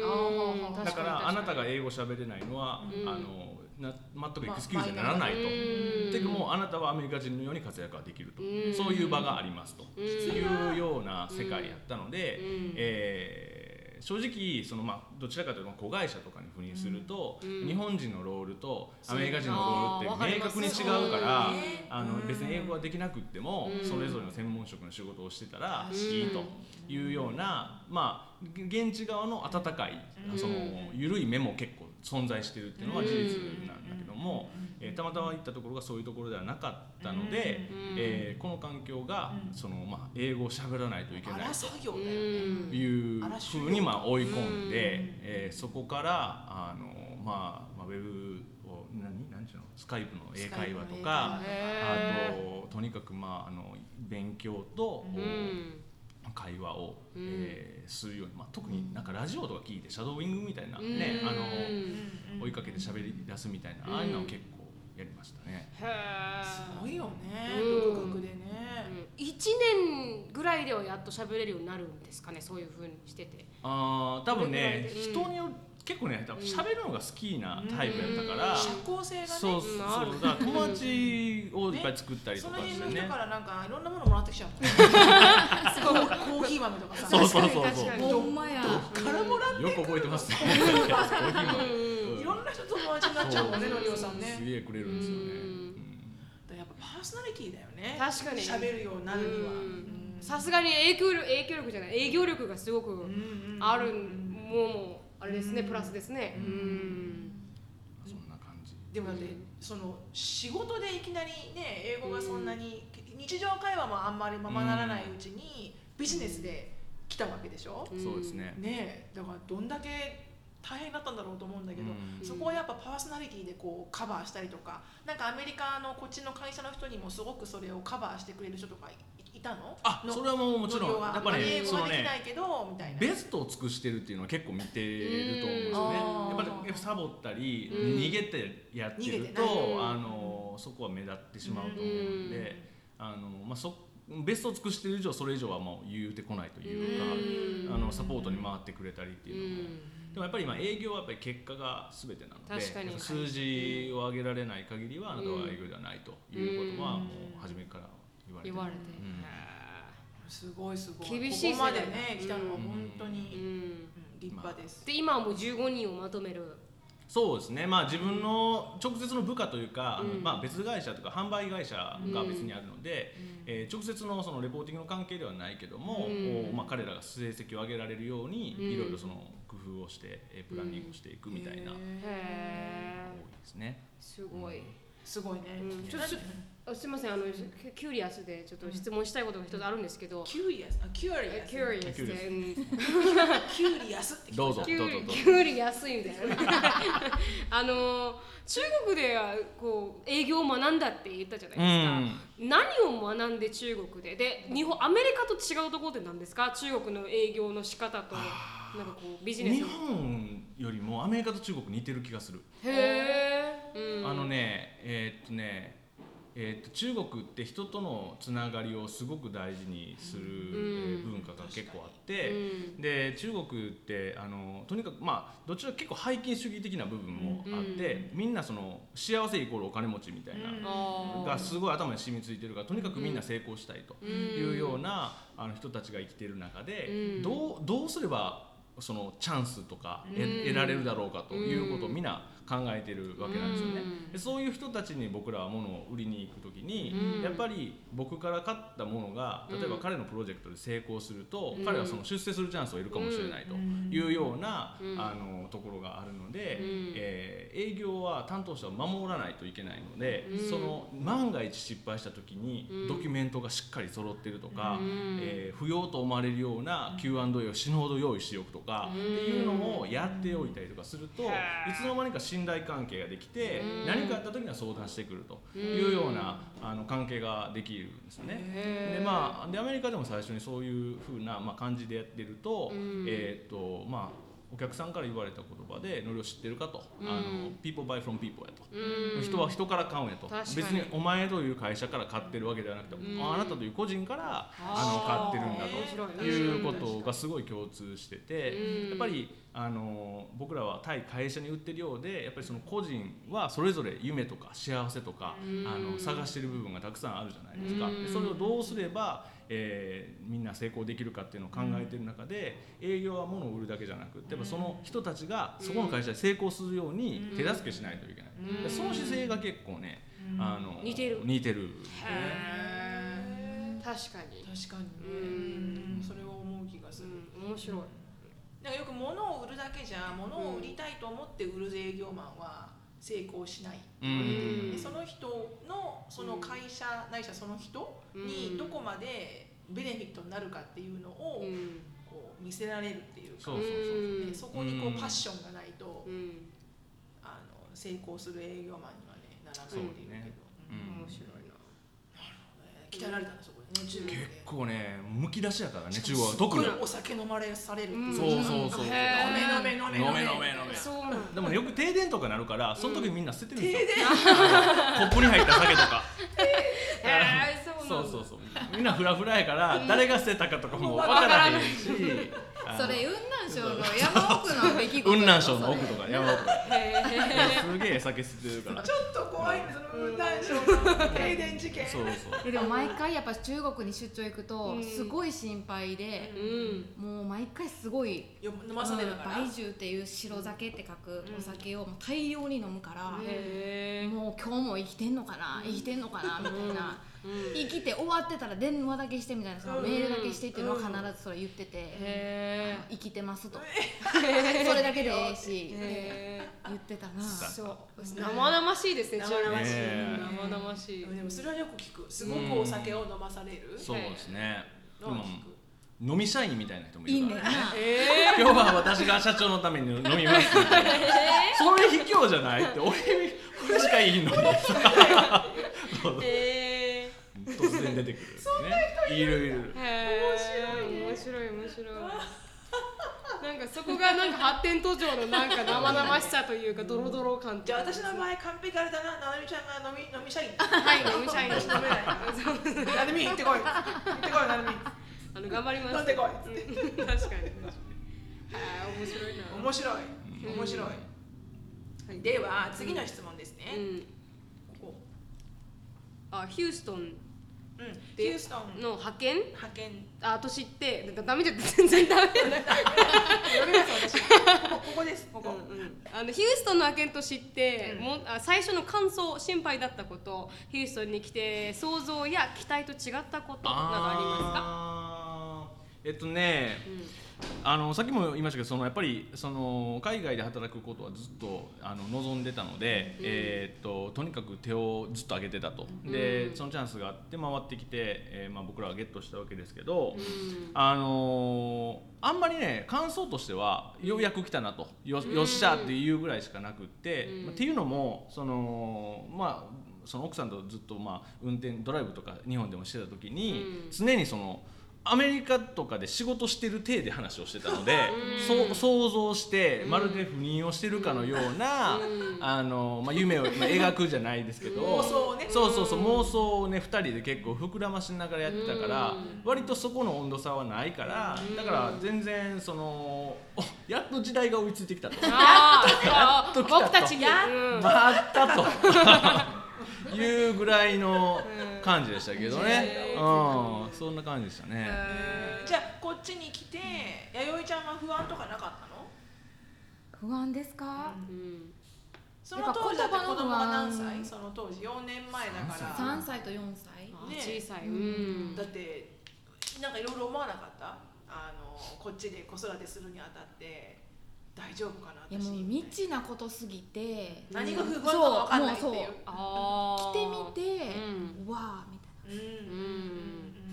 Speaker 4: だからあなたが英語喋れないのは、
Speaker 1: うん。
Speaker 4: あのな全くエクスキューズにならないと。
Speaker 1: うん。
Speaker 4: てかもうあなたはアメリカ人のように活躍ができると、
Speaker 1: うん。
Speaker 4: そういう場がありますと、
Speaker 1: うん。
Speaker 4: いうような世界やったので、
Speaker 1: うん。
Speaker 4: えー正直その、まあ、どちらかというと子会社とかに赴任すると、
Speaker 1: うん。
Speaker 4: 日本人のロールとアメリカ人のロールって明確に違うか
Speaker 2: わ
Speaker 4: らあの
Speaker 2: うん。
Speaker 4: 別に英語ができなくっても、
Speaker 1: うん。
Speaker 4: それぞれの専門職の仕事をしてたら
Speaker 2: うん。
Speaker 4: いいというような、まあ、現地側の温かい、
Speaker 1: うん。
Speaker 4: その緩い目も結構存在してるっていうのは事実なんだけども。も、えーたまたま行ったところがそういうところではなかったので、
Speaker 1: うん。
Speaker 4: えーこの環境が、
Speaker 2: うん。
Speaker 4: そのまあ、英語を喋らないといけない
Speaker 2: 荒作業
Speaker 1: う
Speaker 2: だよね。
Speaker 1: ん
Speaker 4: いうふうにまあ追い込んで、
Speaker 1: うん。
Speaker 4: えーそこからあの、まあ、まあウェブを何何ていうの？スカイプの英会話とかあととにかく、まあ、あの勉強と、
Speaker 1: ーうん
Speaker 4: 会話を、
Speaker 1: うん。
Speaker 4: えーするように、まあ、特になんかラジオとか聞いてシャドーイングみたいな、
Speaker 1: うん。
Speaker 4: ねあの
Speaker 2: うん。
Speaker 4: 追いかけて喋り出すみたいな、
Speaker 1: うん。
Speaker 4: ああいうのを結構やりましたね。
Speaker 1: へー。
Speaker 2: すごいよね
Speaker 1: うん。
Speaker 2: 独学でね。
Speaker 1: うん。一年ぐらいではやっと喋れるようになるんですかねそういう風にしてて。
Speaker 4: あー多分ね人によ結構ね多分喋るのが好きなタイプやったか
Speaker 1: うん。
Speaker 4: ら、
Speaker 2: 社交性がね。
Speaker 4: そうそう
Speaker 1: うん。ある
Speaker 4: だから友達をいっぱい作ったりと
Speaker 2: そ
Speaker 4: かしてね。
Speaker 2: の辺の人からなんかいろんなものもらってきちゃう。も ん
Speaker 1: そう
Speaker 2: コーヒー豆とかさ。
Speaker 4: そうそうそうそう。
Speaker 1: 確かに。
Speaker 3: ほんまや。
Speaker 2: からもらって
Speaker 4: よく覚えてますね。コーヒー豆。
Speaker 1: うん
Speaker 2: いろんな人と友達になっちゃうもんね
Speaker 4: そう
Speaker 2: のりおさんね。
Speaker 4: すげえくれるんですよね、
Speaker 2: やっぱパーソナリティだよね。
Speaker 1: 確かに。
Speaker 2: 喋るようになるには。
Speaker 1: うん。さすがに影響力影響力じゃない。営業力がすごくあるもうあれですね
Speaker 2: うん。
Speaker 1: プラスですね。
Speaker 2: う
Speaker 1: うん。ん
Speaker 4: そんな感じ。
Speaker 2: でもだってその仕事でいきなりね英語がそんなに日常会話もあんまりままならないうちにビジネスで来たわけでしょ？
Speaker 1: うん。
Speaker 4: そうですね、
Speaker 2: ねえだからどんだけ大変だったんだろうと思うんだけど、
Speaker 4: うん。
Speaker 2: そこはやっぱパーソナリティでこうカバーしたりとかなんかアメリカのこっちの会社の人にもすごくそれをカバーしてくれる人とかいいたの？の
Speaker 4: あそれはもうもちろん。やっぱね
Speaker 2: 英語はでき
Speaker 4: そのね
Speaker 2: ないけどみたいな。
Speaker 4: ベストを尽くしてるっていうのは結構見てると思うんですよね。
Speaker 2: うん。
Speaker 4: やっぱりサボったり、
Speaker 1: うん。
Speaker 4: 逃げてやってると、
Speaker 1: ね
Speaker 4: あのそこは目立ってしまうと思うので、あのまあ、そベストを尽くしてる以上それ以上はもう言うてこないというか、
Speaker 1: うん。
Speaker 4: あのサポートに回ってくれたりって
Speaker 1: う
Speaker 4: いうのも、
Speaker 1: ん。
Speaker 4: でもやっぱり今営業はやっぱり結果が全てなので数字を上げられない限りはあなたは営業ではないということは
Speaker 2: うん。
Speaker 4: もう初めから言われてる。
Speaker 1: 言われて。
Speaker 4: うん
Speaker 2: すごいすごい。
Speaker 1: 厳しい
Speaker 2: ここまでね来たの。は本当
Speaker 1: う
Speaker 2: に、うん。
Speaker 1: ん
Speaker 2: 立派です、
Speaker 1: で今はもう15人をまとめる。
Speaker 4: そうですね、まあ、自分の直接の部下というか、
Speaker 1: うん。
Speaker 4: まあ、別会社とか販売会社が別にあるので、えー直接のそのレポーティングの関係ではないけども、
Speaker 1: うん。
Speaker 4: まあ、彼らが成績を上げられるように、
Speaker 1: うん。
Speaker 4: いろいろその工夫をして、えープランニングをしていくみたいな、多い
Speaker 1: へ
Speaker 4: ですね。
Speaker 1: ーすごい
Speaker 2: すごいね、
Speaker 1: うん。ちょっとあすみません。あの curious でちょっと質問したいことが一つあるんですけど、
Speaker 2: curious？あ
Speaker 1: curious。curious。で、うん。
Speaker 2: curious
Speaker 4: どうぞ
Speaker 1: キュ
Speaker 4: どうぞどうぞ。
Speaker 1: curious いみたいなあの中国ではこう営業を学んだって言ったじゃないですか、何を学んで中国で？で日本アメリカと違うところって何ですか？中国の営業の仕方となんかこうビジネス
Speaker 4: 日本よりもアメリカと中国似てる気がする。
Speaker 1: へえ、うん、
Speaker 4: あのねえーっとねえーっと中国って人とのつながりをすごく大事にする、えー文化が結構あって、
Speaker 1: うん。
Speaker 4: で中国ってあのとにかくまあどちらか結構背金主義的な部分もあって、みんなその幸せイコールお金持ちみたいな、がすごい頭に染みついてるからとにかくみんな成功したいというような、あの人たちが生きている中で、
Speaker 1: うん。
Speaker 4: どうどうすればそのチャンスとか得られるだろうかということをみんな考えてるわけなんですよね。
Speaker 1: うん。
Speaker 4: でそういう人たちに僕らは物を売りに行く時に、
Speaker 1: うん。
Speaker 4: やっぱり僕から買ったものが例えば彼のプロジェクトで成功すると、
Speaker 1: うん。
Speaker 4: 彼はその出世するチャンスを得るかもしれないというような、
Speaker 1: うん。
Speaker 4: あのところがあるので、
Speaker 1: うん。
Speaker 4: えー営業は担当者を守らないといけないので、
Speaker 1: うん。
Speaker 4: その万が一失敗した時に
Speaker 1: うん。
Speaker 4: ドキュメントがしっかり揃ってるとか、
Speaker 1: うん。
Speaker 4: えー不要と思われるような Q&A を死ぬほど用意しておくとか、
Speaker 1: うん。
Speaker 4: っていうのをやっておいたりとかすると、いつの間にか信頼関係ができて、
Speaker 1: うん。
Speaker 4: 何かあった時には相談してくるというような、あの関係ができるんですね。でまあ、でアメリカでも最初にそういうふうな、まあ、感じでやってると,、
Speaker 1: うん。
Speaker 4: えーっとまあ、お客さんから言われた言葉で「ノリを知ってるか?」と「
Speaker 1: うん。
Speaker 4: あの People buy from people」やと。
Speaker 1: うん。
Speaker 4: 人は人から買うんやと。別にお前という会社から買ってるわけではなくて、
Speaker 1: うん。
Speaker 4: あなたという個人から
Speaker 1: あ
Speaker 4: あの買ってるんだと。いうことがすごい共通してて、
Speaker 1: うん。
Speaker 4: やっぱりあの僕らは対会社に売ってるようでやっぱりその個人はそれぞれ夢とか幸せとか、
Speaker 1: うん。
Speaker 4: あの探してる部分がたくさんあるじゃないですか、
Speaker 1: うん。
Speaker 4: でそれをどうすれば、えーみんな成功できるかっていうのを考えてる中で、営業は物を売るだけじゃなくてやっぱその人たちがそこの会社で成功するように手助けしないといけない、その姿勢が結構ね、あの
Speaker 1: 似てる。
Speaker 4: 似てる。
Speaker 1: 確かに、
Speaker 2: 確かにね、それを思う気がする、
Speaker 1: うん、面白い
Speaker 2: なんかよく物を売るだけじゃ物を売りたいと思って売る営業マンは成功しない、
Speaker 4: うん。
Speaker 2: でその人のその会社ないしはその人にどこまでベネフィットになるかっていうのを
Speaker 1: うん。
Speaker 2: こう見せられるっていうか。
Speaker 4: そ
Speaker 2: こにこ
Speaker 4: う
Speaker 2: うん。パッションがないと
Speaker 1: うん。
Speaker 2: あの成功する営業マンにはねならないっていうけど、
Speaker 4: そうね。
Speaker 2: うん。
Speaker 4: うん。
Speaker 1: 面白いな。
Speaker 2: 鍛えられたんだ
Speaker 4: 結構ねむき出しやからね中国は。特に。
Speaker 2: お酒飲まれされる
Speaker 4: そうそうそう
Speaker 2: 飲め飲め飲め
Speaker 4: 飲め。飲め飲め
Speaker 1: そうなん
Speaker 4: でもねよく停電とかなるからその時みんな捨ててるんですよ。
Speaker 2: 停電。
Speaker 4: コップに入った酒とか
Speaker 1: そう
Speaker 4: そうそう。みんなフラフラやから誰が捨てたかとかも分
Speaker 1: わ
Speaker 4: からへんし。
Speaker 3: それ雲南省の山奥の出来事
Speaker 4: 雲南省の奥とか山奥すげえ酒捨ててるから。
Speaker 2: ちょっと怖いねその雲南省の停電事件。
Speaker 4: そうそう。
Speaker 3: えでも毎回やっぱ中国に出張行くと
Speaker 1: うん。
Speaker 3: すごい心配で
Speaker 1: ー、うん。
Speaker 3: もう毎回すごい
Speaker 2: よ飲まされるから。
Speaker 3: 梅酒っていう白酒って書くお酒をもう大量に飲むから、もう今日も生きてんのかな、生きてんのかなみたいな、
Speaker 1: うん
Speaker 3: 生きて終わってたら電話だけしてみたいなその
Speaker 2: うん。
Speaker 3: メールだけしてっていうのは必ずそれ言ってて、
Speaker 1: へ
Speaker 3: 生きてますと。それだけでええし言ってたな。
Speaker 1: ーそう生々しいですね
Speaker 2: 生々しい。
Speaker 4: ね
Speaker 1: 生々しい。
Speaker 2: でもそれはよく聞く。すごくお酒を飲まされる。
Speaker 4: そうですね。飲み社員みたいな人もいるから。
Speaker 3: ね。
Speaker 1: え
Speaker 4: 今日は私が社長のために飲みますみたいなそれ卑怯じゃないって俺俺しかいいのに。
Speaker 1: ー、へ
Speaker 4: 突然出てくるね。いるいる。
Speaker 1: ーへー面白い。面白い。なんかそこがなんか発展途上のなんか生々しさというかドロドロ感
Speaker 2: じゃあ私の場合完璧あれだな。ななみちゃんが飲み飲み社員
Speaker 1: はい飲み社員
Speaker 2: 私飲めない。なるみ行ってこい。行ってこい。なるみ
Speaker 1: あの頑張ります
Speaker 2: 飲んでこい。
Speaker 1: うん確かに確かにあー面白い。な
Speaker 2: 面白い。面白い、
Speaker 1: はい。
Speaker 2: では次の質問ですね、
Speaker 1: うん
Speaker 2: ここ
Speaker 1: あヒューストン
Speaker 2: うん、ヒ
Speaker 1: で
Speaker 2: ューストン
Speaker 1: の派遣？
Speaker 2: 派遣。
Speaker 1: あ年って。なんかダメじゃって全然ダメ
Speaker 2: ここここです。ここ、
Speaker 1: うんうん。あのヒューストンの派遣と知って、
Speaker 2: うん。
Speaker 1: もうあ最初の感想心配だったことヒューストンに来て想像や期待と違ったことなどありますか？
Speaker 4: えっとね
Speaker 1: うん
Speaker 4: あのさっきも言いましたけどそのやっぱりその海外で働くことはずっとあの望んでたので、
Speaker 1: うん。
Speaker 4: えーっととにかく手をずっと挙げてたと、で
Speaker 1: うん。
Speaker 4: そのチャンスがあって回ってきて、えーまあ、僕らはゲットしたわけですけど、
Speaker 1: うん。
Speaker 4: あのーあんまりね感想としてはようやく来たなと。よよっしゃっていうぐらいしかなくって、
Speaker 1: うん。
Speaker 4: まあっていうのもそのまあその奥さんとずっとまあ運転ドライブとか日本でもしてた時に、
Speaker 1: うん。
Speaker 4: 常にそのアメリカとかで仕事してる体で話をしてたので、
Speaker 1: うん。
Speaker 4: そう想像して
Speaker 1: うん。
Speaker 4: まるで不妊をしてるかのような、
Speaker 1: うん。
Speaker 4: あのまあ、夢を、まあ、描くじゃないですけど、
Speaker 2: 妄想をね。
Speaker 4: そうそうそう妄想をね2人で結構膨らましながらやってたから、
Speaker 1: うん。
Speaker 4: 割とそこの温度差はないから、
Speaker 1: うん。
Speaker 4: だから全然そのおやっと時代が追いついてきたと。
Speaker 1: あ
Speaker 4: やっと来たと。
Speaker 1: 僕たちに。
Speaker 2: や
Speaker 4: ったというぐらいの感じでしたけどね。
Speaker 1: へ、
Speaker 4: うん、そんな感じでしたね。
Speaker 2: じゃあこっちに来て弥生ちゃんは不安とかなかったの？
Speaker 3: 不安ですか、
Speaker 1: うん。
Speaker 2: その当時だって子供が何歳？その当時？4年前だから。
Speaker 3: 3歳。と4歳。
Speaker 1: あ
Speaker 2: ね
Speaker 1: 小さい、
Speaker 2: だってなんかいろいろ思わなかった？あのこっちで子育てするにあたって大丈夫かない
Speaker 3: や
Speaker 2: 私
Speaker 3: もう未知なことすぎて
Speaker 2: 何が不安か分かんないっていう。
Speaker 3: 来てみて、
Speaker 1: う
Speaker 3: わあみたい
Speaker 2: うん
Speaker 1: う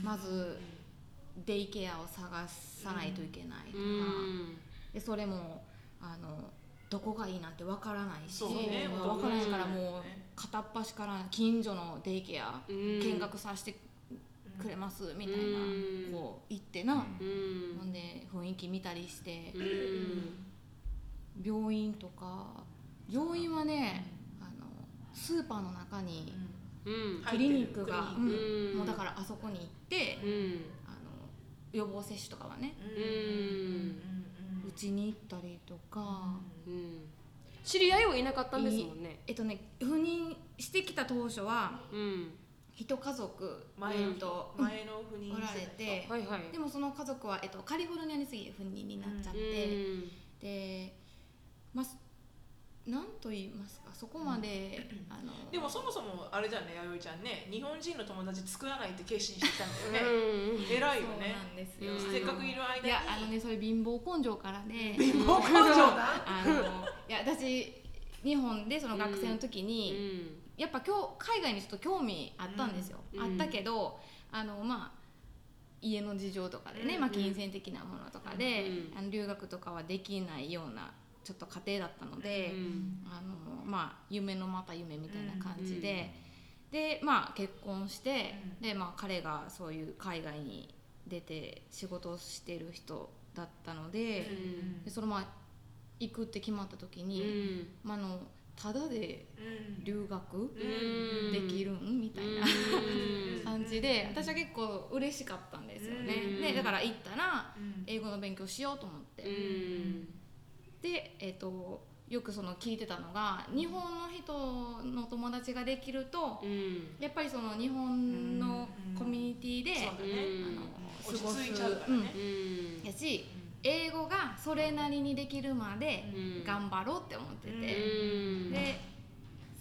Speaker 1: ん。
Speaker 3: なまずデイケアを探さないといけないとか、
Speaker 1: うん。
Speaker 3: でそれもあのどこがいいなんてわからないし、
Speaker 2: ね
Speaker 3: もうわからない。から
Speaker 2: うん
Speaker 3: もう片っ端から近所のデイケア
Speaker 1: うん。
Speaker 3: 見学させてくれますみたいな、
Speaker 1: うん。
Speaker 3: こう行ってな、
Speaker 1: うん。
Speaker 3: ほんで雰囲気見たりして、
Speaker 1: うん
Speaker 3: 病院とか病院はねあのスーパーの中に
Speaker 1: うん。
Speaker 3: クリニックが、
Speaker 1: うん。
Speaker 3: うん。もうだからあそこに行って、
Speaker 1: うん。
Speaker 3: あの予防接種とかはね
Speaker 1: うん。
Speaker 3: うちに行ったりとか、
Speaker 1: うん。知り合いはいなかったんですもんね。
Speaker 3: えっとね赴任してきた当初は
Speaker 1: うん。
Speaker 3: 一家族
Speaker 2: 前の
Speaker 3: えっと
Speaker 2: 前の不妊
Speaker 3: おられて、
Speaker 1: はいはい。
Speaker 3: でもその家族は、えっと、カリフォルニアに次いで赴任になっちゃって、でまあなんと言いますかそこまで、あの
Speaker 2: でもそもそもあれじゃね弥生ちゃんね日本人の友達作らないって決心してきたんだよね。
Speaker 1: うん。
Speaker 2: 偉いよ
Speaker 3: そう
Speaker 2: ね
Speaker 3: なんですよ、
Speaker 1: うん。
Speaker 2: せっかくいる間に。
Speaker 3: いやあのねそれ貧乏根性からで
Speaker 2: 貧乏根性だ。
Speaker 3: あのいや私日本でその学生の時
Speaker 1: う
Speaker 3: に、
Speaker 1: ん。
Speaker 3: やっぱ今日海外にちょっと興味あったんですよ、
Speaker 1: うん。
Speaker 3: あったけどあのまあ家の事情とかでね、
Speaker 2: うん。
Speaker 3: まあ、金銭的なものとかで、
Speaker 1: うん。
Speaker 3: あの留学とかはできないようなちょっと家庭だったので、
Speaker 1: うん。
Speaker 3: あのまあ夢のまた夢みたいな感じで、でまあ結婚して、でまあ彼がそういう海外に出て仕事をしてる人だったので,、
Speaker 1: うん。
Speaker 3: でそのまあ行くって決まった時
Speaker 1: う
Speaker 3: に、
Speaker 1: ん。
Speaker 3: まあ、あのただで
Speaker 2: うん。
Speaker 3: 留学
Speaker 1: うん。
Speaker 3: できるんみたいな
Speaker 1: うん。
Speaker 3: 感じで私は結構嬉しかったんですよね。
Speaker 1: うん。
Speaker 3: でだから行ったら
Speaker 2: うん。
Speaker 3: 英語の勉強しようと思って、
Speaker 1: うん
Speaker 3: で、えー、とよくその聞いてたのが日本の人の友達ができると
Speaker 1: うん。
Speaker 3: やっぱりその日本のコミュニティで、
Speaker 2: そうだね。
Speaker 3: あの過ごす
Speaker 2: 落ち着いちゃうからね。
Speaker 1: うん。
Speaker 3: やし英語がそれなりにできるまで
Speaker 1: うん。
Speaker 3: 頑張ろうって思ってて、
Speaker 1: うん。
Speaker 3: で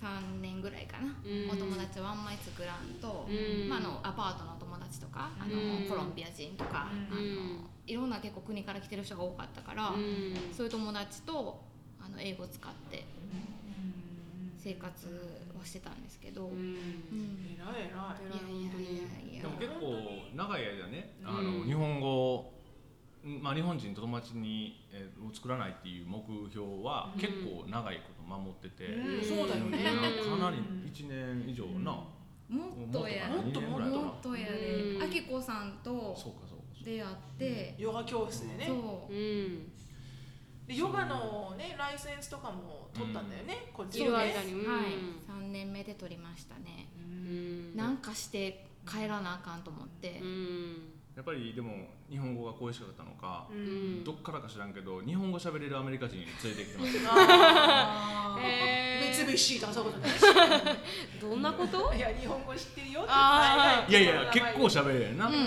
Speaker 3: 3年ぐらいかな、
Speaker 1: うん。
Speaker 3: お友達をあんまり作らんと、
Speaker 1: うん。
Speaker 3: まあ、あのアパートの友達とかあの、
Speaker 1: うん。
Speaker 3: コロンビア人とか、
Speaker 2: うん。
Speaker 3: あのいろんな結構国から来てる人が多かったから、
Speaker 1: うん。
Speaker 3: そういう友達とあの英語を使って生活をしてたんですけど、
Speaker 1: うん。
Speaker 3: うん。
Speaker 2: 偉い偉い。
Speaker 3: いやいやいやいや。
Speaker 4: でも結構長い間ねあの、
Speaker 1: うん。
Speaker 4: 日本語まあ、日本人と友達に、えーを作らないっていう目標は
Speaker 2: うん。
Speaker 4: 結構長いこと守ってて、
Speaker 2: うん。そうだよね。
Speaker 4: うんかなり1年以上な、
Speaker 3: もっとや
Speaker 2: もっと
Speaker 3: もっとやで
Speaker 1: うん。
Speaker 3: あきこさんと
Speaker 4: そうかそうかそうか
Speaker 3: 出会って、
Speaker 2: ヨガ教室でね。
Speaker 3: そう。
Speaker 1: うん。
Speaker 2: でヨガのねライセンスとかも取ったんだよね、こっち
Speaker 1: い
Speaker 2: で。ね。
Speaker 3: はい、3年目で取りましたね、
Speaker 1: うん。
Speaker 3: なんかして帰らなあかんと思って。
Speaker 1: う、ん
Speaker 4: やっぱりでも日本語が恋しかったのか、
Speaker 2: う
Speaker 1: うん。ん
Speaker 4: どっからか知らんけど日本語喋れるアメリカ人連れてきてます。
Speaker 2: あー。
Speaker 1: へー。
Speaker 2: 三菱とかそういうことね
Speaker 1: どんなこと？
Speaker 2: いや日本語知ってるよって
Speaker 1: あ
Speaker 4: い。やいや結構喋れるな、
Speaker 3: うん。
Speaker 4: あの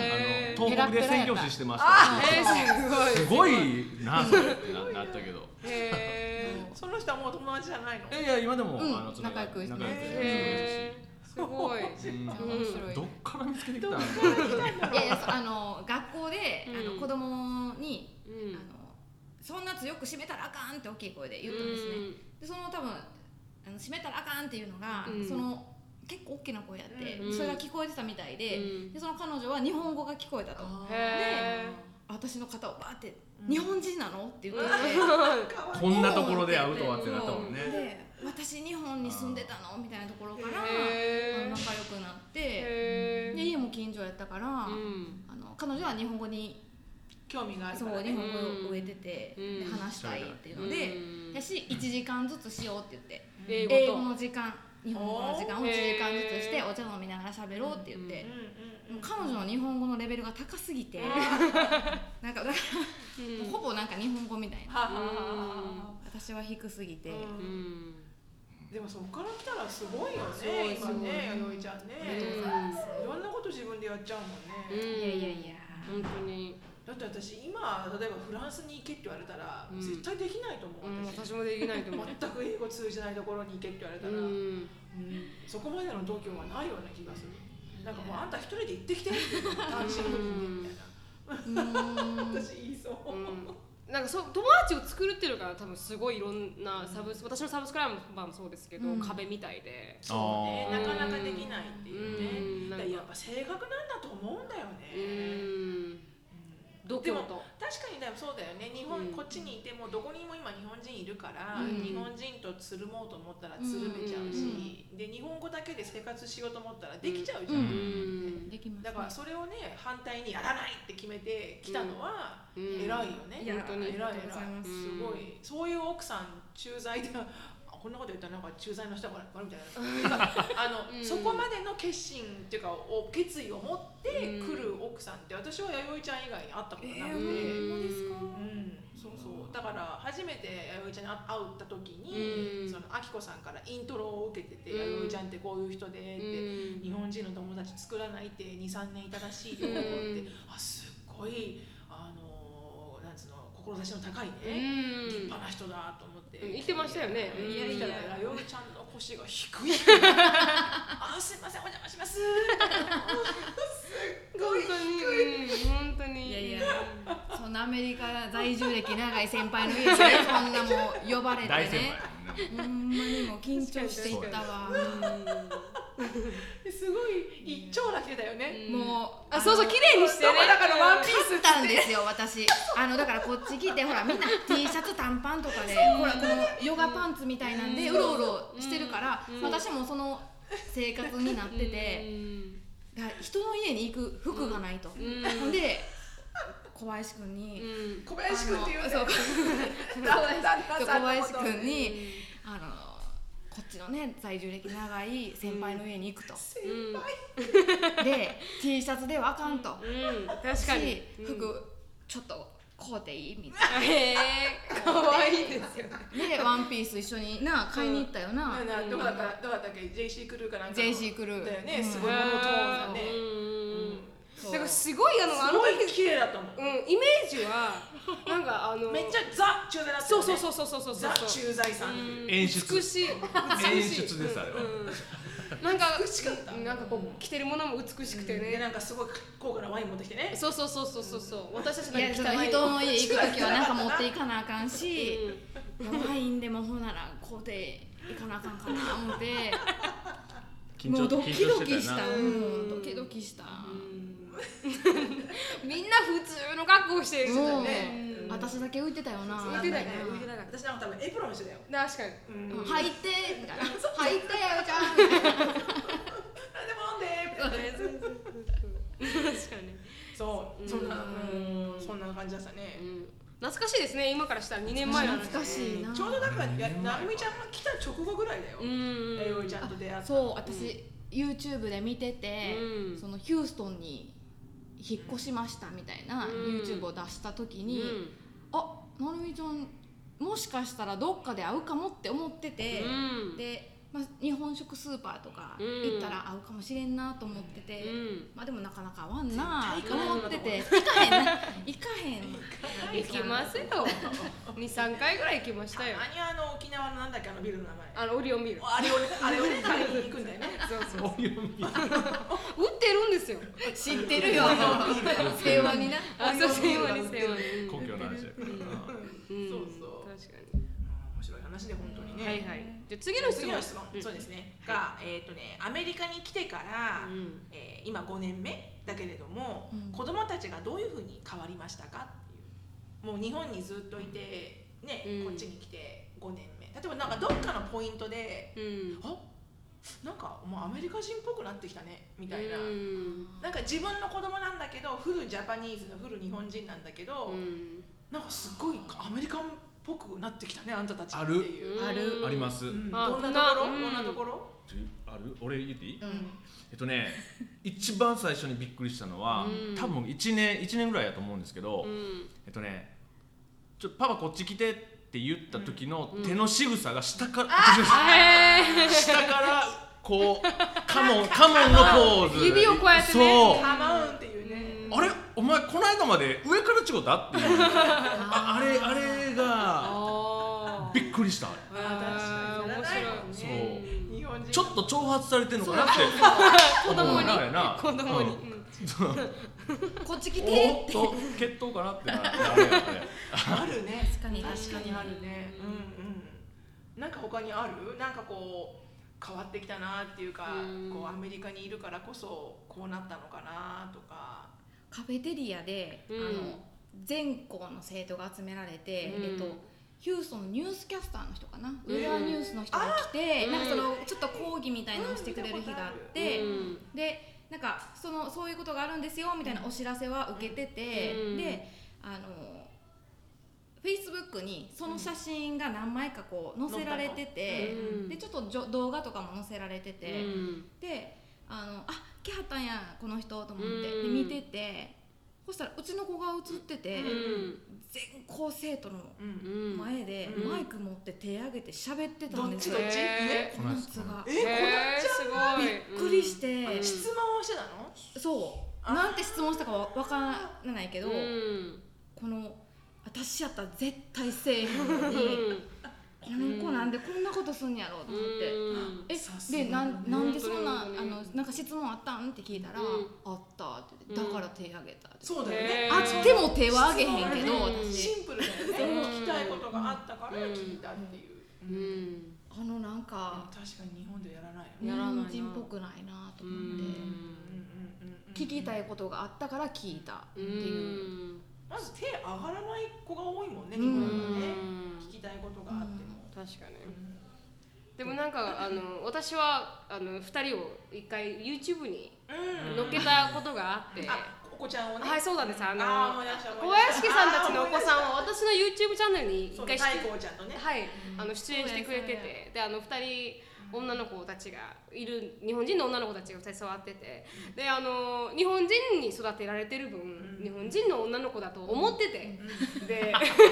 Speaker 4: 東北で宣教師してました。
Speaker 1: すごい。
Speaker 4: すごいなそれってななったけど。
Speaker 1: へ
Speaker 2: その人はもう友達じゃないの？
Speaker 4: いや今でも、
Speaker 3: うん。
Speaker 4: あの
Speaker 3: 仲良くして。
Speaker 4: 仲良く
Speaker 1: ーへーすごい。
Speaker 4: うん。
Speaker 3: 面白い。
Speaker 4: どっから見つけてきたの？
Speaker 3: いやいやそう あの学校で、あ
Speaker 1: うん。
Speaker 3: の子供に、
Speaker 1: うん。
Speaker 3: あのそんな強く閉めたらあかんって大きい声で言ったんですね、でその多分あの閉めたらあかんっていうのが、
Speaker 1: うん。
Speaker 3: その結構大きな声やって、
Speaker 1: うん。
Speaker 3: それが聞こえてたみたいで,、
Speaker 1: うん。
Speaker 3: でその彼女は日本語が聞こえたと、
Speaker 2: あー。
Speaker 1: へ
Speaker 3: 私の肩をバーって「
Speaker 2: うん。
Speaker 3: 日本人なの?」って言って。
Speaker 4: こんなところで会うとはってなったもんね
Speaker 3: 私日本に住んでたの？みたいなところから、仲良くなって
Speaker 1: へ
Speaker 3: で家も近所やったから、
Speaker 1: うん。
Speaker 3: あの彼女は日本語に
Speaker 2: 興味がある
Speaker 3: そう日本語を植えてて、
Speaker 1: うん。
Speaker 3: で話したいっていうので、
Speaker 1: うん。
Speaker 3: やし1時間ずつしようって言って
Speaker 1: 英
Speaker 3: 英
Speaker 1: 語
Speaker 3: の時間日本語の時間を1
Speaker 1: おー
Speaker 3: 時間ずつしてお茶飲みながら喋ろうって言って、もう彼女の日本語のレベルが高すぎて、なん。かだから
Speaker 1: うん。
Speaker 3: ほぼなんか日本語みたいな。私は低すぎて、
Speaker 2: でもそこから来たらすごいよね今ね弥生ちゃんね。
Speaker 1: うん。
Speaker 2: いろんなこと自分でやっちゃうもん
Speaker 1: うん
Speaker 2: ね。
Speaker 3: いやいやいや。
Speaker 1: 本当に。
Speaker 2: だって私今例えばフランスに行けって言われたら
Speaker 1: うん。
Speaker 2: 絶対できないと思
Speaker 1: う
Speaker 2: 私。
Speaker 1: 私もできないと思う。
Speaker 2: 全く英語通じないところに行けって言われたら。
Speaker 1: うん。
Speaker 2: うん。そこまでの度胸がないような気がする。なんかもうあんた一人で行ってきて単身赴任でみたいな。私言いそう。
Speaker 1: うんなんかそう友達を作るっていうのが多分すごいいろんなサブス私のサブスクライバーもそうですけど、
Speaker 3: うん。
Speaker 1: 壁みたいで。
Speaker 2: そうね。なかなかできないっていうね。
Speaker 1: うん。
Speaker 2: やっぱ性格なんだと思うんだよ
Speaker 1: う
Speaker 2: ね
Speaker 1: ん度胸と。
Speaker 2: 確かにでもそうだよね。日本、
Speaker 1: うん。
Speaker 2: こっちにいてもどこにも今日本人いるから、
Speaker 1: うん。
Speaker 2: 日本人とつるもうと思ったらつるめちゃうし、で日本語だけで生活しようと思ったらできちゃうじゃん、
Speaker 1: うん
Speaker 3: できます、ね、
Speaker 2: だからそれをね反対にやらないって決めてきたのは
Speaker 1: うん。
Speaker 2: 偉いよね、
Speaker 3: いや
Speaker 2: 本当に偉い偉い。
Speaker 3: ありがとうございます。
Speaker 2: すごい。そういう奥さん駐在であこんなこと言ったらなんか駐在の人があるみたいな。あの、
Speaker 1: うん。
Speaker 2: そこまでの決心っていうかお決意を持って来る奥さんって私は弥生ちゃん以外に会ったことなくて、
Speaker 3: えー、ですか、
Speaker 2: うん、そうそう。だから初めて弥生ちゃんに会った時に、
Speaker 1: うん。
Speaker 2: そのあきこさんからイントロを受けてて「
Speaker 1: うん。
Speaker 2: 弥生ちゃんってこういう人で」って、
Speaker 1: うん。
Speaker 2: 日本人の友達作らないって23年いたらしいよって、
Speaker 1: うん。
Speaker 2: あすっごいあのなんつうの志の高いね、
Speaker 1: うん。
Speaker 2: 立派な人だと思って、
Speaker 1: うん言ってましたよね。
Speaker 2: いやい
Speaker 1: うん。
Speaker 2: や弥生ちゃんの腰が低い。あすいませんお邪魔します。すっごい
Speaker 1: 本当に。うん本当に。
Speaker 3: いやいやそんなアメリカ在住歴長い先輩の家でそんなもう呼ばれてね。ほんまにもう緊張していったわ
Speaker 2: すごい一長羅してたよね、
Speaker 3: もう
Speaker 1: あそうそう綺麗にしてね。
Speaker 2: だからワンピース
Speaker 3: 買ったんですよ私。あのだからこっち来てほらみんな T シャツ短パンとかでほらこのヨガパンツみたいなんでうろうろしてるから私もその生活になってて人の家に行く服がないと。で小林くんに
Speaker 2: 小林君っていう
Speaker 3: そう。小林くんにあの こっちのね在住歴長い先輩の家に行くと、
Speaker 2: 先
Speaker 1: うん。
Speaker 2: 輩。
Speaker 3: で T シャツではあかんと、
Speaker 1: うん。確かに。
Speaker 3: し服ちょっと買うていいみたい
Speaker 1: へえ可愛いですよね。
Speaker 3: なでワンピース一緒にな買いに行ったよな、
Speaker 2: ななどこだった？どこだったっけ？JC クルーかなんかの。
Speaker 3: JC クルー。
Speaker 2: だよね。すごいモノトーンだね。
Speaker 1: うんだからすごいあのあの
Speaker 2: すごい
Speaker 1: 時
Speaker 2: 綺麗だったもん。
Speaker 1: うんイメージはなんかあの
Speaker 2: めっちゃザ駐在だった
Speaker 1: そう
Speaker 2: よね
Speaker 1: そうそうそうそうそう。
Speaker 2: ザ駐在さん
Speaker 1: うん。
Speaker 4: 演出。
Speaker 1: 美しい。
Speaker 4: 演出ですあれは。
Speaker 1: うん。なんか
Speaker 2: 美しかった。
Speaker 1: なんかこう着てるものも美しくてね。
Speaker 2: でなんかすごい高価なワイン持ってきてね。
Speaker 1: そうそうそうそうそうそう。私たち
Speaker 3: いやその
Speaker 1: 汚い
Speaker 3: 人の家行く時はなんか持っていかなあかんし。
Speaker 1: うん。
Speaker 3: ワインでもほんなら買うていかなあかんかな思って。もうドキドキした。うん。ドキドキした
Speaker 1: みんな普通の格好してる人だよ
Speaker 3: うん。
Speaker 1: ね
Speaker 3: 私だけ浮いてたよな。
Speaker 1: 浮いてたよね。
Speaker 2: 浮いてなかった。私なんか多分エプロンしてたよ。
Speaker 1: 確かに。
Speaker 2: うん。
Speaker 3: 入ってみたいな。入ってよちゃん。みたいな
Speaker 2: でも飲んでみたいな。
Speaker 1: 確かに
Speaker 2: そうそんな
Speaker 1: う
Speaker 2: そんな感じだったね。
Speaker 1: うん。懐かしいですね今からしたら2年前なのに
Speaker 3: 懐かしいな。
Speaker 2: ちょうどだからやなるみちゃんが来た直後ぐらいだよ。
Speaker 1: うん。
Speaker 2: 弥生ちゃんと出会った
Speaker 3: そう私 YouTube で見てて
Speaker 1: うん。
Speaker 3: そのヒューストンに引っ越しましたみたいな
Speaker 1: うん。
Speaker 3: YouTube を出した時にあなるみちゃんもしかしたらどっかで会うかもって思ってて
Speaker 1: うん。
Speaker 3: で、まあ、日本食スーパーとか
Speaker 1: うん。
Speaker 3: 行ったら会うかもしれんなと思ってて、
Speaker 1: うん。
Speaker 3: まあでもなかなか会わんな。と思ってて行かへんな。行かへん。
Speaker 1: 行きますよ。23回ぐらい行きましたよ。
Speaker 2: たまにあの沖縄のなんだっけあのビルの名前。
Speaker 1: あのオリオンビール。
Speaker 2: あれあれをね買いに行くんだよね。
Speaker 1: そうそう。
Speaker 4: お読み
Speaker 1: 売ってるんですよ。
Speaker 3: 知ってるよ。平和にな。
Speaker 1: あそう平和に平和に。
Speaker 4: 故郷の話やからな。
Speaker 1: うん。
Speaker 2: そうそう。
Speaker 1: 確かに。
Speaker 2: 面白い話で本当にね。
Speaker 1: はいはいじゃあ次の質問。
Speaker 2: そうですね。が、えっ、とねアメリカに来てから、
Speaker 1: うん。
Speaker 2: えー今5年目だけれども、
Speaker 3: うん。
Speaker 2: 子供たちがどういうふうに変わりましたかっていう。もう日本にずっといてね、
Speaker 1: うん。
Speaker 2: こっちに来て5年目。例えばなんかどっかのポイントで
Speaker 1: うん。
Speaker 2: あなんかもうアメリカ人っぽくなってきたねみたいな、
Speaker 1: うん。
Speaker 2: なんか自分の子供なんだけどフルジャパニーズのフル日本人なんだけど、
Speaker 1: うん。
Speaker 2: なんかすごいアメリカンっぽくなってきたねあんたたちっていう。
Speaker 3: ある。
Speaker 4: あります。
Speaker 2: うん。
Speaker 1: あ
Speaker 2: どんなところ、
Speaker 1: うん。
Speaker 2: どんなところ、
Speaker 4: ある？俺言っていい？
Speaker 3: うん。
Speaker 4: えっとね 一番最初にびっくりしたのは
Speaker 1: うん。
Speaker 4: 多分1年1年ぐらいやと思うんですけど
Speaker 1: うん。
Speaker 4: えっとねちょパパこっち来てって言った時の
Speaker 1: うん。
Speaker 4: 手の仕草が下から
Speaker 1: へ
Speaker 4: 下からこうカモンカモンのポーズ。
Speaker 1: 指をこうやってね
Speaker 4: そう。
Speaker 2: ハマウンって
Speaker 4: あれ？お前この間まで上から違ったっていう ああれあれが
Speaker 1: あ
Speaker 4: びっくりした
Speaker 1: あー面白い
Speaker 4: そう。ちょっと挑発されてんのかなって
Speaker 1: 子供に。子供に。
Speaker 4: うん。
Speaker 3: こっち来て
Speaker 4: おっと決闘かなってなるあれあれ
Speaker 2: あるね。
Speaker 3: 確かに。
Speaker 2: 確かにあるね。うんうん。なんか他にある？なんかこう変わってきたなっていうか
Speaker 1: うん。
Speaker 2: こうアメリカにいるからこそこうなったのかなとか
Speaker 3: カフェテリアで、
Speaker 1: うん。
Speaker 3: あの全校の生徒が集められて、
Speaker 1: うん。
Speaker 3: えっとヒューストンのニュースキャスターの人かな、ウェザーニュースの人が来て、
Speaker 1: うん
Speaker 3: なんかそのちょっと講義みたいなのをしてくれる日があって、
Speaker 1: うん。
Speaker 3: でなんかそのそういうことがあるんですよみたいなお知らせは受けてて、
Speaker 1: うん。
Speaker 3: であのフェイスブックにその写真が何枚かこう載せられてて、
Speaker 1: うん。
Speaker 3: でちょっとじょ動画とかも載せられてて、
Speaker 1: うん。
Speaker 3: であのあ来はったんやこの人と思って、
Speaker 1: うん。
Speaker 3: で見ててそしたらうちの子が映ってて、
Speaker 1: うん。
Speaker 3: 全校生徒の
Speaker 2: うん。
Speaker 1: うん
Speaker 3: 前で
Speaker 1: うん。
Speaker 3: マイク持って手挙げて喋ってたんですよ。
Speaker 2: どっちどっち？
Speaker 1: へ
Speaker 3: このが。
Speaker 2: え
Speaker 1: へーすごい。
Speaker 3: びっくりして、
Speaker 1: うん。
Speaker 2: 質問をしてたの？
Speaker 3: そう。
Speaker 2: あ。
Speaker 3: なんて質問したかわわからないけど、
Speaker 1: うん。
Speaker 3: この私やったら絶対せえへんのに、この子なんでこんなことすんやろうと思って。
Speaker 1: うん。
Speaker 3: えでなんなんでそんなあのなんか質問あったん？って聞いたら、
Speaker 1: うん。
Speaker 3: あったって言ってだから手挙げたって、
Speaker 2: そうだよね。
Speaker 3: あっても手は挙げへんけど、
Speaker 2: シンプルだよ聞きたいことがあったから聞いたっていう。
Speaker 1: うん。
Speaker 3: あのなんか
Speaker 2: 確かに日本でやらないよ
Speaker 3: 日
Speaker 2: ね。
Speaker 1: やらないな
Speaker 3: 本人っぽくないなと思って。
Speaker 1: うん。
Speaker 3: 聞きたいことがあったから聞いたって
Speaker 1: う。
Speaker 3: いう。
Speaker 1: ん
Speaker 2: まず手上がらない子が多いもんね
Speaker 3: うん。
Speaker 2: 日本はね聞きたいことがあっても。
Speaker 1: 確かに。でもなんかあの私はあの2人を一回 YouTube に
Speaker 2: うん。
Speaker 1: 載っけたことがあって、
Speaker 2: あお子ちゃんをね。
Speaker 1: はいそうなんです。あの小林さんたちのお子さんは私の YouTube チャンネルに一回はい、あの出演してくれてて。であの2人女の子たちがいる日本人の女の子たちが2人座ってて。であの日本人に育てられてる分、
Speaker 2: ん。
Speaker 1: 日本人の女の子だと思ってて、で それは頭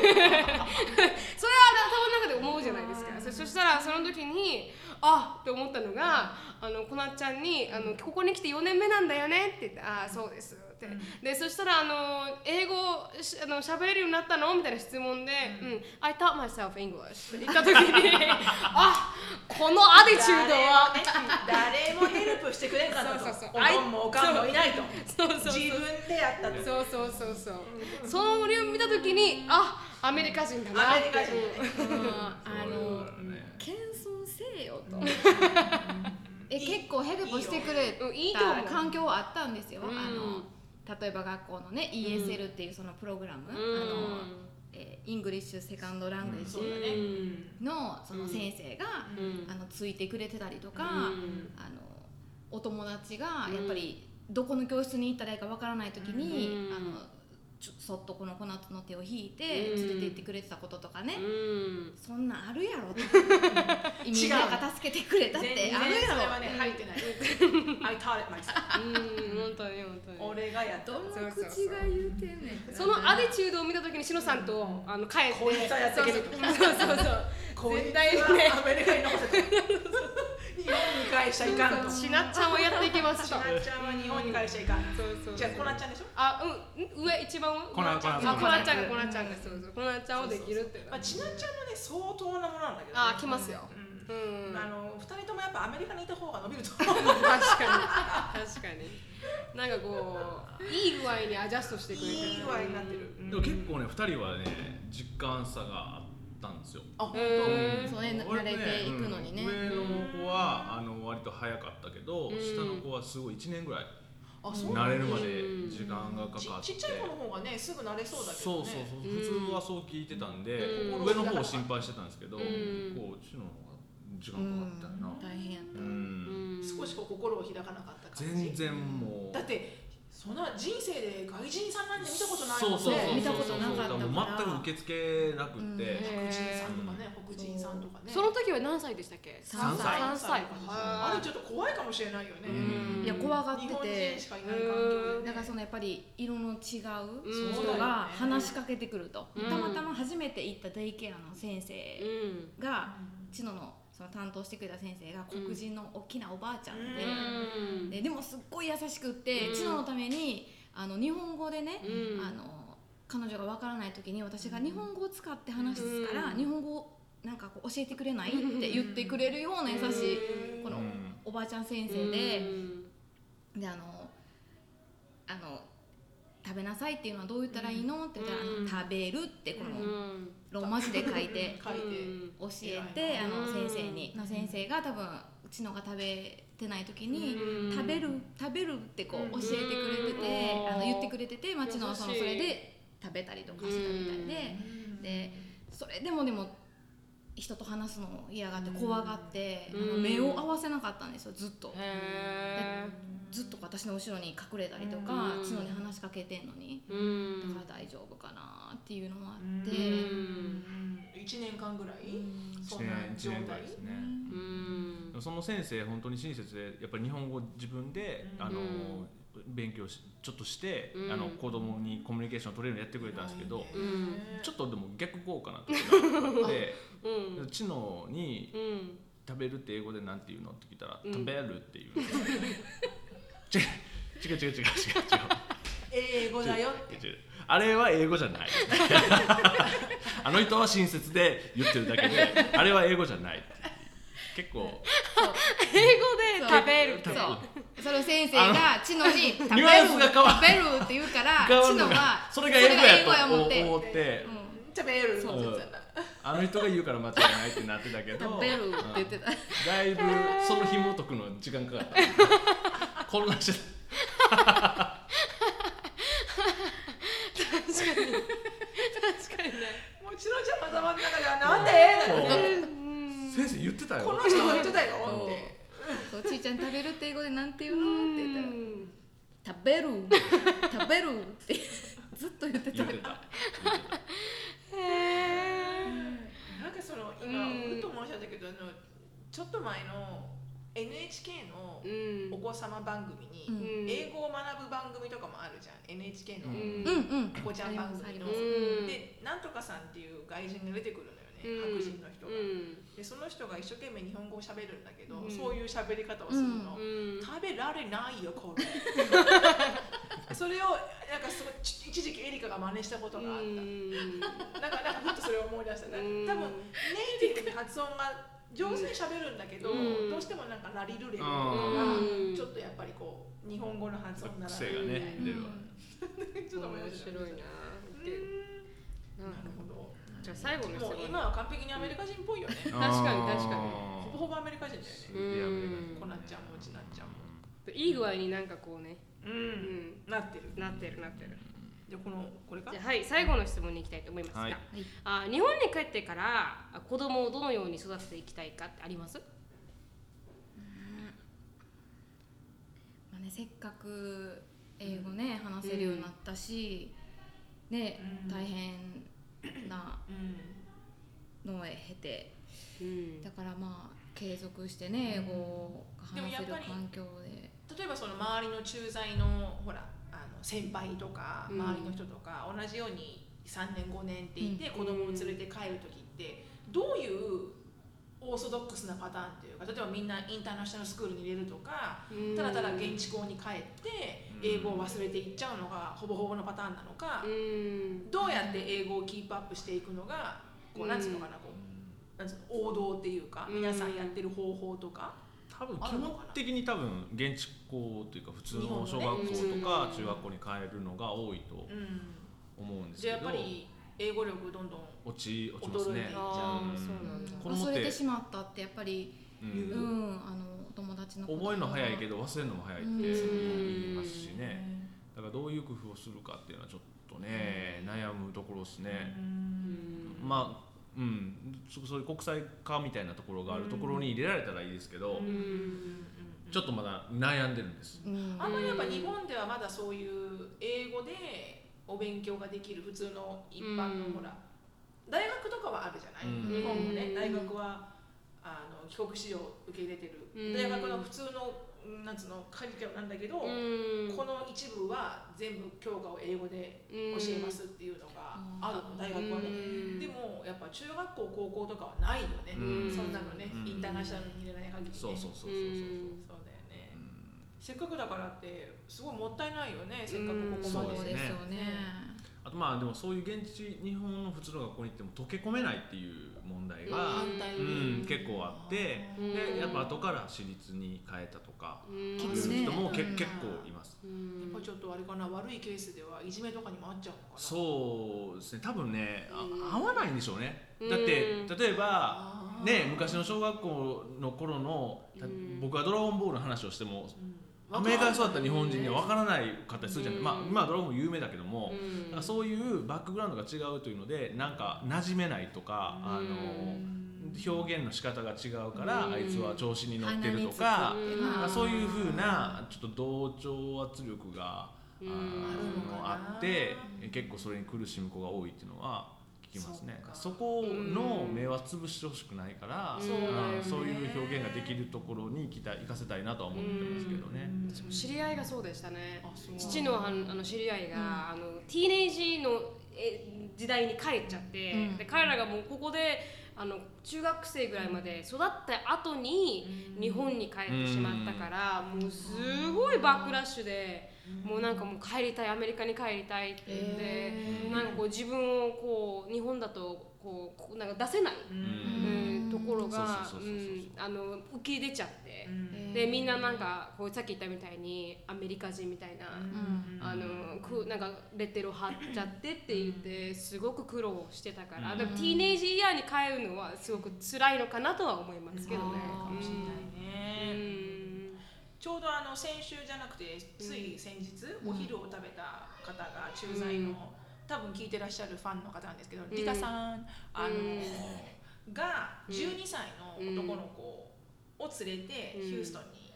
Speaker 1: の中で思うじゃないですか。そそしたらその時にあっって思ったのがあのこなっちゃんにあの「ここに来て4年目なんだよね」って言って「ああそうです」って、でそしたらあの英語しあの喋れるようになったの？みたいな質問で「うん、I taught myself English」って言った時に あこのアティチュードは。
Speaker 2: 誰もヘルプしてくれんかったと。
Speaker 1: そうそうそう。
Speaker 2: おとんもおかんもいないと。
Speaker 1: そうそうそう。
Speaker 2: 自分でやったと。
Speaker 1: そうそうそうそう。それを見た時にあアメリカ人だな。って
Speaker 2: アメリカ人。
Speaker 3: あの謙遜せえよと。え結構ヘルプしてくれ
Speaker 1: うんいいと思う。
Speaker 3: た環境はあったんですよ、
Speaker 1: うん。
Speaker 3: あの例えば学校のね ESL っていうそのプログラム、
Speaker 1: うん。
Speaker 3: あのえーイングリッシュセカンドラングエッジのその先生が、
Speaker 1: うん。
Speaker 3: あのついてくれてたりとか、
Speaker 1: うん。
Speaker 3: あのお友達がやっぱりどこの教室に行ったらいいかわからない時に、
Speaker 1: うん。
Speaker 3: あのちょそっとこの小夏の手を引いて
Speaker 1: うん。
Speaker 3: 連れて行ってくれてたこととかね、
Speaker 1: うん。
Speaker 3: そんなんあるやろってみんなが助けてくれたって
Speaker 2: 全然
Speaker 3: あるやろ。
Speaker 2: それはね入ってない。I taught it myself
Speaker 1: うん本当に本当に。
Speaker 2: 俺がやった。
Speaker 3: どの口が言うてんねん。
Speaker 1: そのアティチュードを見た時にしのさんとあの帰って。
Speaker 2: こいつはやってけると
Speaker 1: そうそうそう
Speaker 2: こいつ
Speaker 1: 絶対にね。
Speaker 2: はアメリカに残せと。日本に返しちゃいかんと。
Speaker 1: しなっちゃんはやっていきます
Speaker 2: しなっちゃんは日本に返しちゃいかん
Speaker 1: そうそう
Speaker 2: じゃあこなっちゃんでしょ？
Speaker 1: あうん上一番？上
Speaker 4: こなこな
Speaker 1: あこなちゃんがこなちゃんがそうそう。こなちゃんをできるって
Speaker 2: まあちなっちゃんもね相当なものなんだけど。ね
Speaker 1: あ来ますよ。
Speaker 2: うん。
Speaker 1: うん。
Speaker 2: あの二人ともやっぱアメリカにいた方が伸びると思う。
Speaker 1: 確かに。確かに。なんかこういい具合にアジャストしてくれてる。
Speaker 2: いい具合になってる。
Speaker 4: でも結構ね2人はね実感差があったんですよ。
Speaker 2: あ本
Speaker 1: へー。
Speaker 3: そうね慣れていくのにね。
Speaker 4: うん。上の子はあの割と早かったけど、
Speaker 1: うん。
Speaker 4: 下の子はすごい1年ぐらい
Speaker 2: 当あそう
Speaker 4: 慣れるま
Speaker 1: う
Speaker 4: で
Speaker 1: ん。
Speaker 4: 時間がかかって。
Speaker 2: ちちっちゃい子の方がねすぐ慣れそうだけどね。
Speaker 4: そうそうそう、
Speaker 1: うん
Speaker 4: 普通はそう聞いてたんで、
Speaker 1: うん。
Speaker 4: 上の方を心配してたんですけど、
Speaker 1: うん。
Speaker 4: 結構うちの方が時間かかったよな、
Speaker 3: 大変やった、
Speaker 4: うん。
Speaker 2: 少しこう心を開かなかった感じ。
Speaker 4: 全然もう。
Speaker 2: だってそんな人生で外人さんなんて見たことないもん
Speaker 4: そうそうそうそう
Speaker 3: 見たことなかったから。
Speaker 4: もう全く受け付けなくって、
Speaker 3: うん。
Speaker 2: 白人さんとかね黒人さんとかね。
Speaker 1: その時は何歳でしたっけ？
Speaker 3: 三
Speaker 4: 歳。
Speaker 1: 三歳。
Speaker 2: あれちょっと怖いかもしれないよね。
Speaker 1: うん。
Speaker 3: いや怖がって
Speaker 2: 日本
Speaker 3: て
Speaker 2: 人しかいない環境
Speaker 3: だからそのやっぱり色の違う
Speaker 1: うん。
Speaker 3: 人が話しかけてくると、
Speaker 1: うん。
Speaker 3: たまたま初めて行ったデイケアの先生
Speaker 1: うん。
Speaker 3: が、チノのその担当してくれた先生が黒人の大きなおばあちゃんで,、
Speaker 1: うん。
Speaker 3: ででもすっごい優しくって、
Speaker 1: うん。
Speaker 3: チノのためにあの日本語でね、
Speaker 1: うん。
Speaker 3: あの彼女がわからない時に私が日本語を使って話すから、
Speaker 1: うん。
Speaker 3: 日本語をなんかこう教えてくれないって言ってくれるような優しいこの
Speaker 4: うん
Speaker 3: おばあちゃん先生で。
Speaker 1: うん。
Speaker 3: であのあの食べなさいっていうのはどう言ったらいいのって言ったら、
Speaker 1: うん。
Speaker 3: 食べるってこの
Speaker 1: うん
Speaker 3: ローマ字で書いて。
Speaker 2: 書いて。
Speaker 3: 教えてあの
Speaker 1: うん。
Speaker 3: 先生に。の先生が多分うちのが食べてない時に
Speaker 1: うん。
Speaker 3: 食べる食べるってこう教えてくれてて
Speaker 1: うん。
Speaker 3: あの言ってくれてて町のそのそれで食べたりとかしたみたいで。でそれでもでも人と話すのを嫌がって怖がってあの
Speaker 1: うん
Speaker 3: 目を合わせなかったんですよずっと。
Speaker 1: へ
Speaker 3: ずっと私の後ろに隠れたりと
Speaker 1: う
Speaker 3: か
Speaker 1: ん。
Speaker 3: 角に話しかけてんのに
Speaker 1: ーうん。
Speaker 3: だから大丈夫かなっていうのもあ
Speaker 2: うん。
Speaker 3: って
Speaker 2: 1年間ぐらい？そ
Speaker 4: 1
Speaker 2: んな
Speaker 4: 年一
Speaker 2: 状態
Speaker 4: ですね、
Speaker 1: うん。
Speaker 4: その先生本当に親切でやっぱり日本語自分で、
Speaker 2: うん。
Speaker 4: あの勉強しちょっとして、
Speaker 1: うん。
Speaker 4: あの子供にコミュニケーション取れるようにやってくれたんですけど、
Speaker 1: うん。
Speaker 4: ちょっとでも逆効果な時があって
Speaker 1: うん。
Speaker 4: 知能に
Speaker 1: うん「
Speaker 4: 食べるって英語でなんて言うの?」って聞いたら「
Speaker 1: うん。
Speaker 4: 食べる」って言う。違う違う違う違う違う。違う
Speaker 2: 英語だよ
Speaker 4: あれは英語じゃない。あの人は親切で言ってるだけであれは英語じゃない結構。
Speaker 1: 英語で食べるって
Speaker 3: そう。それを先生が知能に「食べる」食べるって言うから知能は
Speaker 4: それが英語やと
Speaker 3: 思って
Speaker 4: 思って。
Speaker 3: うん。
Speaker 2: 食べる。
Speaker 3: そう
Speaker 2: って言ってたんだ
Speaker 4: ああの人が言うから間違いないってなってたけど。
Speaker 3: 食べるって言ってた、
Speaker 4: うんだいぶその紐解くの時間かかった。混乱して
Speaker 1: 確かに。確かにね。
Speaker 2: もちろんじゃあ頭の中ではなんで？
Speaker 4: ってたよ。
Speaker 2: この人が言ってたよ。って。
Speaker 3: そうちいちゃん食べるって英語でなんて言うの？って言ったら
Speaker 1: うん。
Speaker 3: 食べる。食べるって。ずっと言ってた。
Speaker 4: 言ってた。言ってた。
Speaker 2: なんかその今
Speaker 1: うん
Speaker 2: ふと申し上げたけどあのちょっと前の NHK の
Speaker 1: うん。
Speaker 2: お子様番組に、
Speaker 3: うん。
Speaker 2: 英語を学ぶ番組とかもあるじゃん。NHK のお子ちゃん番組の、でなんとかさんっていう外人が出てくるの白人の人が、
Speaker 1: うん
Speaker 2: でその人が一生懸命日本語を喋るんだけど、
Speaker 1: うん。
Speaker 2: そういう喋り方をするの、
Speaker 1: うん。
Speaker 2: 食べられないよこれ。それをなんかすごいち一時期エリカが真似したことがあった、
Speaker 1: うん。
Speaker 2: なんかなんかふっとそれを思い出した。ね
Speaker 1: うん。
Speaker 2: 多分ネイティブに発音が上手に喋るんだけど、
Speaker 1: うん。
Speaker 2: どうしてもなんかラリルレルとか
Speaker 1: うん。
Speaker 2: ちょっとやっぱりこう日本語の発音なら
Speaker 4: 癖がね
Speaker 1: うん。
Speaker 4: 出るわ。
Speaker 2: ちょっと
Speaker 1: 面白いな
Speaker 2: うん。なるほど
Speaker 1: じゃあ最後の質
Speaker 2: もう
Speaker 1: 問
Speaker 2: 今は完璧にアメリカ人っぽいよね。
Speaker 1: 確かに確かに。
Speaker 2: ほぼほぼアメリカ人だよ
Speaker 4: す
Speaker 2: ねこなっちゃん。もちなっちゃんも
Speaker 1: いい具合になんかこうね
Speaker 2: う
Speaker 1: うん。ん。
Speaker 2: なってる。
Speaker 1: なってる。なってる
Speaker 2: でこのこれか？
Speaker 1: じゃあはい最後の質問に行きたいと思いますが、
Speaker 4: はい。
Speaker 1: あ日本に帰ってからあ子供をどのように育てていきたいかってあります？
Speaker 3: まあね、せっかく英語ね話せるようになったし、ね、
Speaker 2: うん。
Speaker 3: 大変な。
Speaker 2: うん。
Speaker 3: のを経て。
Speaker 1: うん。
Speaker 3: だからまあ継続してね英語が話せる環境で。
Speaker 2: 例えばその周りの駐在のほらあの先輩とか
Speaker 1: うん。
Speaker 2: 周りの人とか同じように3年5年っていて
Speaker 1: うん。
Speaker 2: 子供を連れて帰る時ってどういうオーソドックスなパターンっていうか例えばみんなインターナショナルスクールに入れるとか
Speaker 1: うん。
Speaker 2: ただただ現地校に帰って英語を忘れていっちゃうのがほぼほぼのパターンなのか
Speaker 1: うん。
Speaker 2: どうやって英語をキープアップしていくのがこうなんつうのかなこうなんつうの王道っていうか
Speaker 1: うん。
Speaker 2: 皆さんやってる方法とか
Speaker 4: 多分基本的に多分現地校というか普通の小学校と
Speaker 1: 日
Speaker 4: か中学校に帰るのが多いと
Speaker 2: うん。
Speaker 4: 思うんです
Speaker 2: じゃあ
Speaker 4: けど
Speaker 2: やっぱり英語力どんどん
Speaker 4: 落ち落ちますね。
Speaker 2: 衰えていっちゃう。
Speaker 4: ん
Speaker 1: そうなんだ。
Speaker 4: 子供って
Speaker 3: 忘れてしまったってやっぱり、
Speaker 4: う。ん。
Speaker 3: うん、あのお友達の子
Speaker 4: 覚えるの早いけど忘れるのも早いって
Speaker 3: うん。
Speaker 4: 言いますしね。だからどういう工夫をするかっていうのはちょっとね悩むところですね。
Speaker 1: うん。
Speaker 4: まあうん。そそういう国際化みたいなところがあるところに入れられたらいいですけど
Speaker 1: うん。
Speaker 4: ちょっとまだ悩んでるんです。
Speaker 3: うん。
Speaker 2: あんまりやっぱ日本ではまだそういう英語でお勉強ができる普通の一般
Speaker 1: うん
Speaker 2: のほら大学とかはあるじゃない、
Speaker 4: うん。
Speaker 2: 日本もね
Speaker 1: うん
Speaker 2: 大学はあの帰国子女を受け入れてる、
Speaker 1: うん。
Speaker 2: 大学の普通のうんなんつうのカリキュラムなんだけど、
Speaker 1: うん。
Speaker 2: この一部は全部教科を英語で教えますっていうのがあるの、大学はね、
Speaker 1: うん。
Speaker 2: でもやっぱ中学校高校とかはないよね、
Speaker 4: うん。
Speaker 2: そんなのね、
Speaker 4: うん。
Speaker 2: インターナショナルに入れない限りね。
Speaker 4: そうそうそうそうそう
Speaker 1: うん。
Speaker 2: そうだよね、
Speaker 4: うん
Speaker 2: せっかくだからってすごいもったいないよねせっかくここ
Speaker 3: そ
Speaker 2: まで。
Speaker 3: うですよね
Speaker 4: あとまあでもそういう現地日本の普通の学校に行っても溶け込めないっていう問題が、うん、結構あって
Speaker 1: うん。
Speaker 4: でやっぱ後から私立に変えたとか
Speaker 1: うん。
Speaker 4: いう
Speaker 3: 聞くね
Speaker 4: 人もけ、
Speaker 3: うん
Speaker 4: 結構います。
Speaker 1: うん。
Speaker 2: やっぱちょっとあれかな悪いケースではいじめとかにもあっちゃうのかな。
Speaker 4: そうですね。多分ね合わないんでしょうね。
Speaker 1: うん。
Speaker 4: だって例えばね昔の小学校の頃の僕が「ドラゴンボール」の話をしても
Speaker 2: うん
Speaker 4: アメリカで育った日本人には分からないかったりするじゃない、
Speaker 1: うん。
Speaker 4: まあ今はドラゴンボール有名だけども、
Speaker 1: うん。
Speaker 4: そういうバックグラウンドが違うというのでなんか馴染めないとか、あの表現の仕方が違うから、
Speaker 1: うん。
Speaker 4: あいつは調子に乗ってるとか、そういうふうなちょっと同調圧力が、
Speaker 1: うん。
Speaker 4: あ
Speaker 2: あ
Speaker 4: あって結構それに苦しむ子が多いっていうのは聞きますね。
Speaker 2: そ
Speaker 4: この目は潰してほしくないから、
Speaker 1: そうだよね。
Speaker 4: あそういう表現ができるところに行きたい行かせたいなとは思ってますけどね。
Speaker 1: 知り合いがそうでしたね。父のあのあの知り合いが、あのティーネイジのえ時代に帰っちゃって、
Speaker 3: うん。
Speaker 1: で彼らがもうここであの中学生ぐらいまで育った後に日本に帰ってしまったから、もうすごいバックラッシュで、もうなんかもう帰りたいアメリカに帰りたいって言って、
Speaker 3: へー。
Speaker 1: なんかこう自分をこう日本だとこうこうなんか出せない、
Speaker 2: う
Speaker 1: うんんところが受け入れちゃって、
Speaker 2: うん
Speaker 1: でみんななんかこうさっき言ったみたいにアメリカ人みたいな。あのくなんかレッテルを貼っちゃってって言ってすごく苦労してたから、
Speaker 4: うん。
Speaker 1: でもティーネージイヤーに帰るのはすごく辛いのかなとは思いますけどね。
Speaker 2: かもしれないね、
Speaker 1: うん
Speaker 2: ちょうどあの先週じゃなくてつい先日、お昼を食べた方が駐在の、
Speaker 1: うん。
Speaker 2: 多分聞いてらっしゃるファンの方なんですけど、
Speaker 1: ん。
Speaker 2: リカさんあの、
Speaker 1: うん。
Speaker 2: が
Speaker 1: うん。
Speaker 2: 12歳の男の子を連れて
Speaker 1: うん。
Speaker 2: ヒューストンに、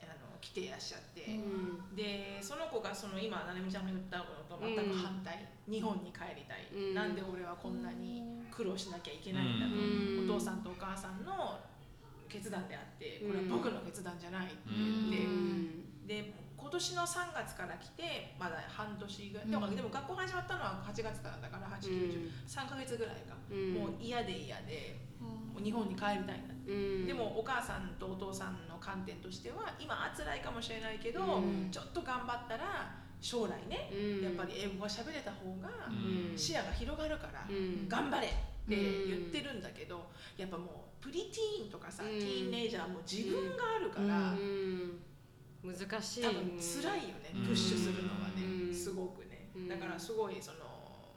Speaker 2: あの来ていらっしゃって、
Speaker 1: うん。
Speaker 2: でその子がその今ななみちゃんが言ったのと全く反対、日本に帰りたい、
Speaker 1: うん。
Speaker 2: なんで俺はこんなに苦労しなきゃいけないんだと、
Speaker 1: うん。
Speaker 2: お父さんとお母さんの決断であってこれは僕の決断じゃないって言って、で今年の3月から来てまだ半年ぐらい、でもでも学校始まったのは8月からだから8、9 3ヶ月ぐらいか、
Speaker 1: うん。
Speaker 2: もう嫌で嫌で日本に帰りたいんだって、
Speaker 1: うん。
Speaker 2: でもお母さんとお父さんの観点としては今は辛いかもしれないけど、
Speaker 1: うん。
Speaker 2: ちょっと頑張ったら将来ね、
Speaker 1: うん。
Speaker 2: やっぱり英語が喋れた方が
Speaker 4: うん。
Speaker 2: 視野が広がるから、
Speaker 1: うん。
Speaker 2: 頑張れって言ってるんだけど、やっぱもうプリティーンとかさ、
Speaker 1: うん。
Speaker 2: ティーンネイジャーも自分があるから、
Speaker 1: うん。難しい。
Speaker 2: 多分辛いよね、
Speaker 4: うん。
Speaker 2: プッシュするのはね、
Speaker 1: うん。
Speaker 2: すごくね、
Speaker 1: うん。
Speaker 2: だからすごいその、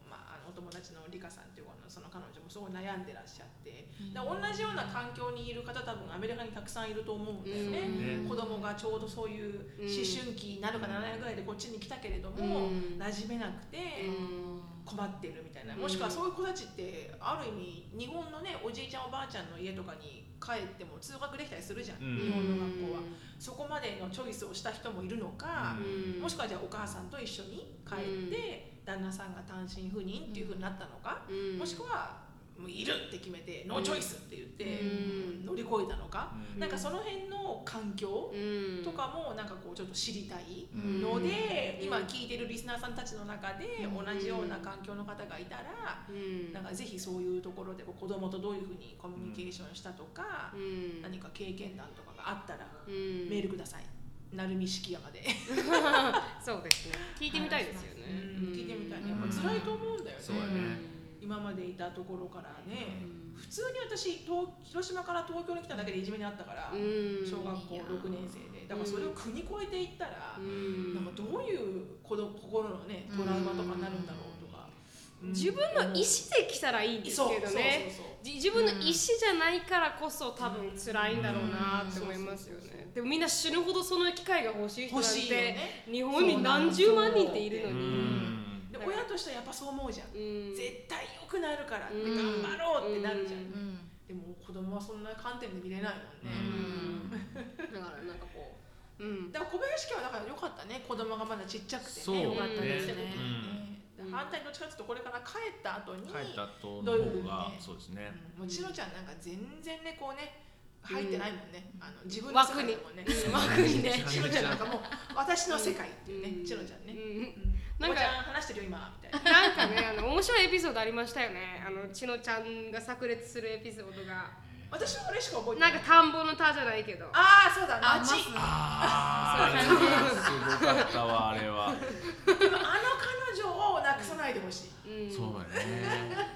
Speaker 2: まあ、あのお友達のリカさんっていう子のその彼女もすごい悩んでらっしゃって、だ同じような環境にいる方多分アメリカにたくさんいると思うんだよね、
Speaker 1: うん。
Speaker 2: 子供がちょうどそういう思春期になるかならないぐらいでこっちに来たけれども、
Speaker 1: うん。
Speaker 2: 馴染めなくて、困ってるみたいな。もしくはそういう子たちってある意味日本のねおじいちゃんおばあちゃんの家とかに帰っても通学できたりするじゃん、
Speaker 4: うん。
Speaker 2: 日本の学校は。そこまでのチョイスをした人もいるのか、
Speaker 1: うん。
Speaker 2: もしくはじゃあお母さんと一緒に帰って、旦那さんが単身赴任っていうふうになったのか、
Speaker 1: うん。
Speaker 2: もしくはもういるって決めてノーチョイスって言って、
Speaker 1: うん。
Speaker 2: 乗り越えたのか、
Speaker 4: うん。
Speaker 2: なんかその辺の環境
Speaker 1: うん
Speaker 2: とかもなんかこうちょっと知りたい。
Speaker 1: うん。
Speaker 2: ので、
Speaker 1: うん。
Speaker 2: 今聞いてるリスナーさんたちの中で同じような環境の方がいたら、
Speaker 1: うん。
Speaker 2: なんかぜひそういうところで子供とどういうふうにコミュニケーションしたとか、
Speaker 1: うん。
Speaker 2: 何か経験談とかがあったら
Speaker 1: うん。
Speaker 2: メールください。なるみ式山で、
Speaker 1: そうですね。聞いてみたいですよね。
Speaker 2: うん。聞いてみたいね。やっぱ辛いと思うんだよね。
Speaker 4: そうだね
Speaker 2: 今までいたところからね、
Speaker 1: うん。
Speaker 2: 普通に私東広島から東京に来ただけでいじめにあったから、
Speaker 1: うん。
Speaker 2: 小学校6年生で。だからそれを国越えていったら、
Speaker 1: うん。
Speaker 2: なんかどういう子ど心のねトラウマとかになるんだろうとか、うん。
Speaker 1: 自分の意思で来たらいいんですけどね。自分の意思じゃないからこそ多分辛いんだろうなって思いますよね。でもみんな死ぬほどその機会が欲しい人なんて
Speaker 2: ね。
Speaker 1: 日本に何十万人っているの
Speaker 4: う
Speaker 1: に
Speaker 4: ん
Speaker 2: で親としてはやっぱそう思うじゃん、
Speaker 1: うん。
Speaker 2: 絶対良くなるから。頑張ろうってなるじゃん、
Speaker 1: うん。
Speaker 2: でも子供はそんな観点で見れないもんね、
Speaker 1: うん。だからなんかこううん。
Speaker 2: だから小林家はだから良かったね。子供がまだちっちゃくてね良かったです
Speaker 3: ね
Speaker 2: ね、
Speaker 1: うん。
Speaker 2: 反対にどっちかっていうとこれから帰った後に
Speaker 4: 帰った後の
Speaker 2: どういうふうに
Speaker 4: 方が
Speaker 2: ね
Speaker 4: そうですね。
Speaker 2: うん。もうちのちゃんなんか全然ねこうね入ってないもんね、あの自分の世界だもんね。枠に。ね。
Speaker 4: うん。
Speaker 2: ちのちゃんなんかもう私の世界っていうね、
Speaker 1: うん。
Speaker 2: ちのちゃんね、
Speaker 1: うん。
Speaker 2: うん、
Speaker 1: なんか
Speaker 2: おばちゃん話してるよ今みたいな。
Speaker 1: なんかねあの面白いエピソードありましたよね。あのちのちゃんが炸裂するエピソードが。
Speaker 2: 私はあれしか覚えて
Speaker 1: な
Speaker 2: なんい
Speaker 1: か田んぼの田じゃないけど。
Speaker 2: ああそうだ
Speaker 3: あ
Speaker 2: 街
Speaker 4: ああすごかったわ あれは。
Speaker 2: でもあの彼女をなくさないでほしい、
Speaker 1: うん。
Speaker 4: そうだね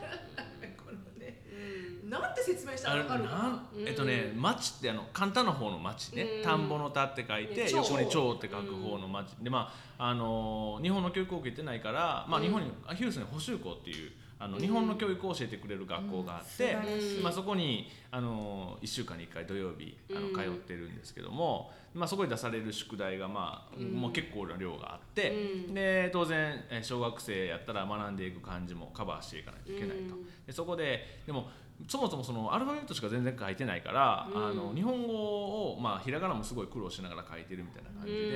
Speaker 2: なんて説明したらわかるか
Speaker 4: な？んえっとね町ってあの簡単な方の町ね。
Speaker 1: うん。
Speaker 4: 田んぼの田って書いて
Speaker 1: ね
Speaker 4: 横に町って書く方の町。でまああのー日本の教育を受けてないからまあ
Speaker 1: うん
Speaker 4: 日本にあヒュースに補修校っていうあの日本の教育を教えてくれる学校があって
Speaker 3: うん。
Speaker 4: まあそこにあの1週間に1回土曜日あの
Speaker 1: うん。
Speaker 4: 通ってるんですけどもまあそこに出される宿題がまあ
Speaker 1: うん。
Speaker 4: もう結構な量があって
Speaker 1: うん。
Speaker 4: で当然えー小学生やったら学んでいく漢字もカバーしていかないといけないと。
Speaker 1: うん。
Speaker 4: でそこででもそもそもそのアルファベットしか全然書いてないから、
Speaker 1: うん。
Speaker 4: あの日本語を、まあ、ひらがなもすごい苦労しながら書いてるみたいな感じで、
Speaker 1: うん。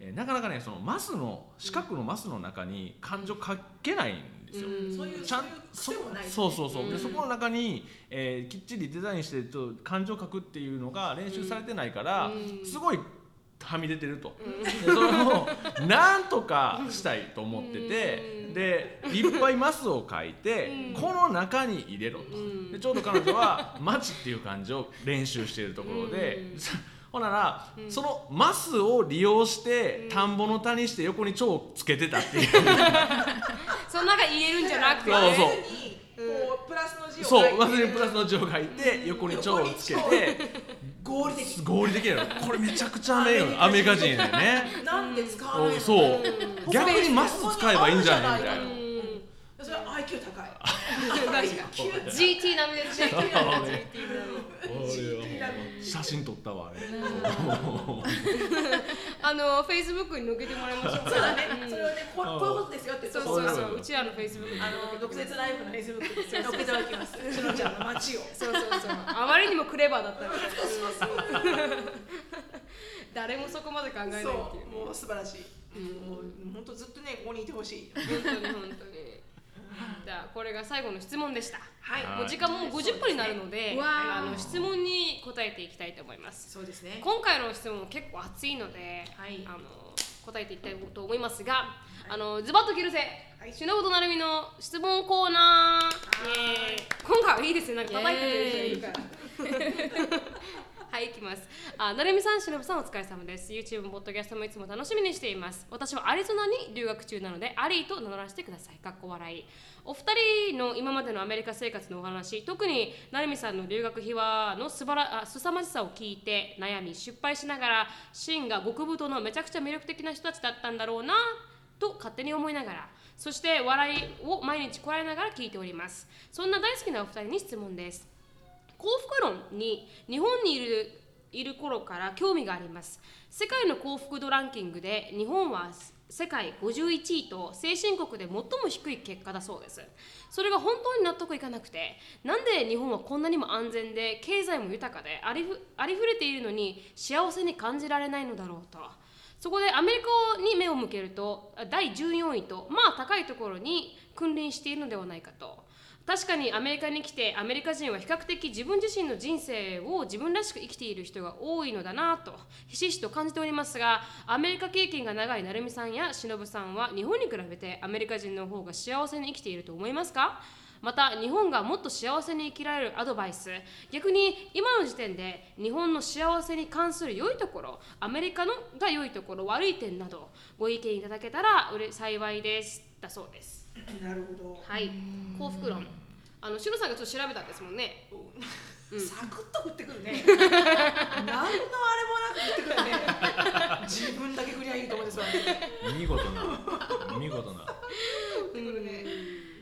Speaker 4: えーなかなかねそのマスの四角のマスの中に漢字を書けないんですよ。
Speaker 1: うん。
Speaker 2: そういう
Speaker 4: ちゃん
Speaker 2: そういう癖もない
Speaker 4: そうそうそう、
Speaker 1: うん。
Speaker 4: でそこの中に、えーきっちりデザインしてと漢字を書くっていうのが練習されてないから、
Speaker 1: うん。
Speaker 4: すごいはみ出てると、
Speaker 1: うん。
Speaker 4: でそれをなんとかしたいと思ってて、
Speaker 1: うん
Speaker 4: でいっぱいマスを書いて、
Speaker 1: うん。
Speaker 4: この中に入れろと、
Speaker 1: うん。
Speaker 4: でちょうど彼女は「待ち」っていう漢字を練習しているところで、
Speaker 1: うん。
Speaker 4: ほんなら、
Speaker 1: うん。
Speaker 4: そのマスを利用して、
Speaker 1: うん。
Speaker 4: 田んぼの田にして横に蝶をつけてたっていう。
Speaker 1: その中入れるんじゃなくて
Speaker 4: そうそう。
Speaker 2: プララスの字を
Speaker 4: そう
Speaker 2: 書いて。
Speaker 4: ワセリンプラスの字を書いて横に蝶をつけて
Speaker 2: 合理的。
Speaker 4: 合理的やろ。これめちゃくちゃねアメリカ人やね。
Speaker 2: なんで使わないの？
Speaker 4: そう。逆にマス使えばいいんじゃないみたいな。
Speaker 1: うん
Speaker 2: それは IQ 高い。
Speaker 1: GT 並みで GT 並み GT 並み
Speaker 4: 写真撮ったわあれ。
Speaker 1: あのフェイスブックに載っけてもらいましょうか。
Speaker 2: そうだね。
Speaker 1: ん。
Speaker 2: それをねこうこういうことですよって。
Speaker 1: そう
Speaker 2: そう
Speaker 1: そう。そううちらのフェイスブックに。
Speaker 2: あの毒舌ライフの Facebook ですよ。載っけておきます。しのちゃんの街を。
Speaker 1: そうそうそう。あまりにもクレバーだったから誰もそこまで考えないっていう。
Speaker 2: もう素晴らしい。もう本当ずっとねここにいてほしい。
Speaker 1: 本当に本当に。じゃあこれが最後の質問でした。
Speaker 2: はい。
Speaker 4: はい。
Speaker 1: もう時間もう50分になるので、
Speaker 3: うわー。
Speaker 1: あの質問に答えていきたいと思います。
Speaker 2: そうですね。
Speaker 1: 今回の質問結構熱いので、
Speaker 2: はい。
Speaker 1: あの答えていきたいと思いますが、あのズバッと切るぜ、
Speaker 2: はい。
Speaker 1: 篠本成美の質問コーナー。ーイ。今回はいいですね。なんか叩いてくれる人いるからはい、行きます。あ、なるみさん、しのぶさん、お疲れ様です。YouTube、ポッドキャストもいつも楽しみにしています。私はアリゾナに留学中なので、アリーと名乗らせてください。かっこ笑い。お二人の今までのアメリカ生活のお話、特になるみさんの留学秘話のすばらあ凄まじさを聞いて、悩み、失敗しながら、シンが極太のめちゃくちゃ魅力的な人たちだったんだろうなと勝手に思いながらそして笑いを毎日こらえながら聞いておりますそんな大好きなお二人に質問です幸福論に日本にいるいる頃から興味があります。世界の幸福度ランキングで日本は世界51位と先進国で最も低い結果だそうです。それが本当に納得いかなくてなんで日本はこんなにも安全で経済も豊かでありふありふれているのに幸せに感じられないのだろうと。そこでアメリカに目を向けると第14位とまあ高いところに君臨しているのではないかと。確かにアメリカに来てアメリカ人は比較的自分自身の人生を自分らしく生きている人が多いのだなとひしひしと感じておりますがアメリカ経験が長い成美さんや忍さんは日本に比べてアメリカ人の方が幸せに生きていると思いますか？また日本がもっと幸せに生きられるアドバイス。逆に今の時点で日本の幸せに関する良いところアメリカのが良いところ悪い点などご意見いただけたら幸いです。だそうです。
Speaker 2: なるほど。
Speaker 1: はい。幸福論。あのシロさんがちょっと調べたんですもんね。
Speaker 2: サクッと振ってくるね。何のあれもなく振ってくるね。自分だけ振りゃいいと思うんですわ
Speaker 4: 見事な見事な。
Speaker 2: 振ってくるね。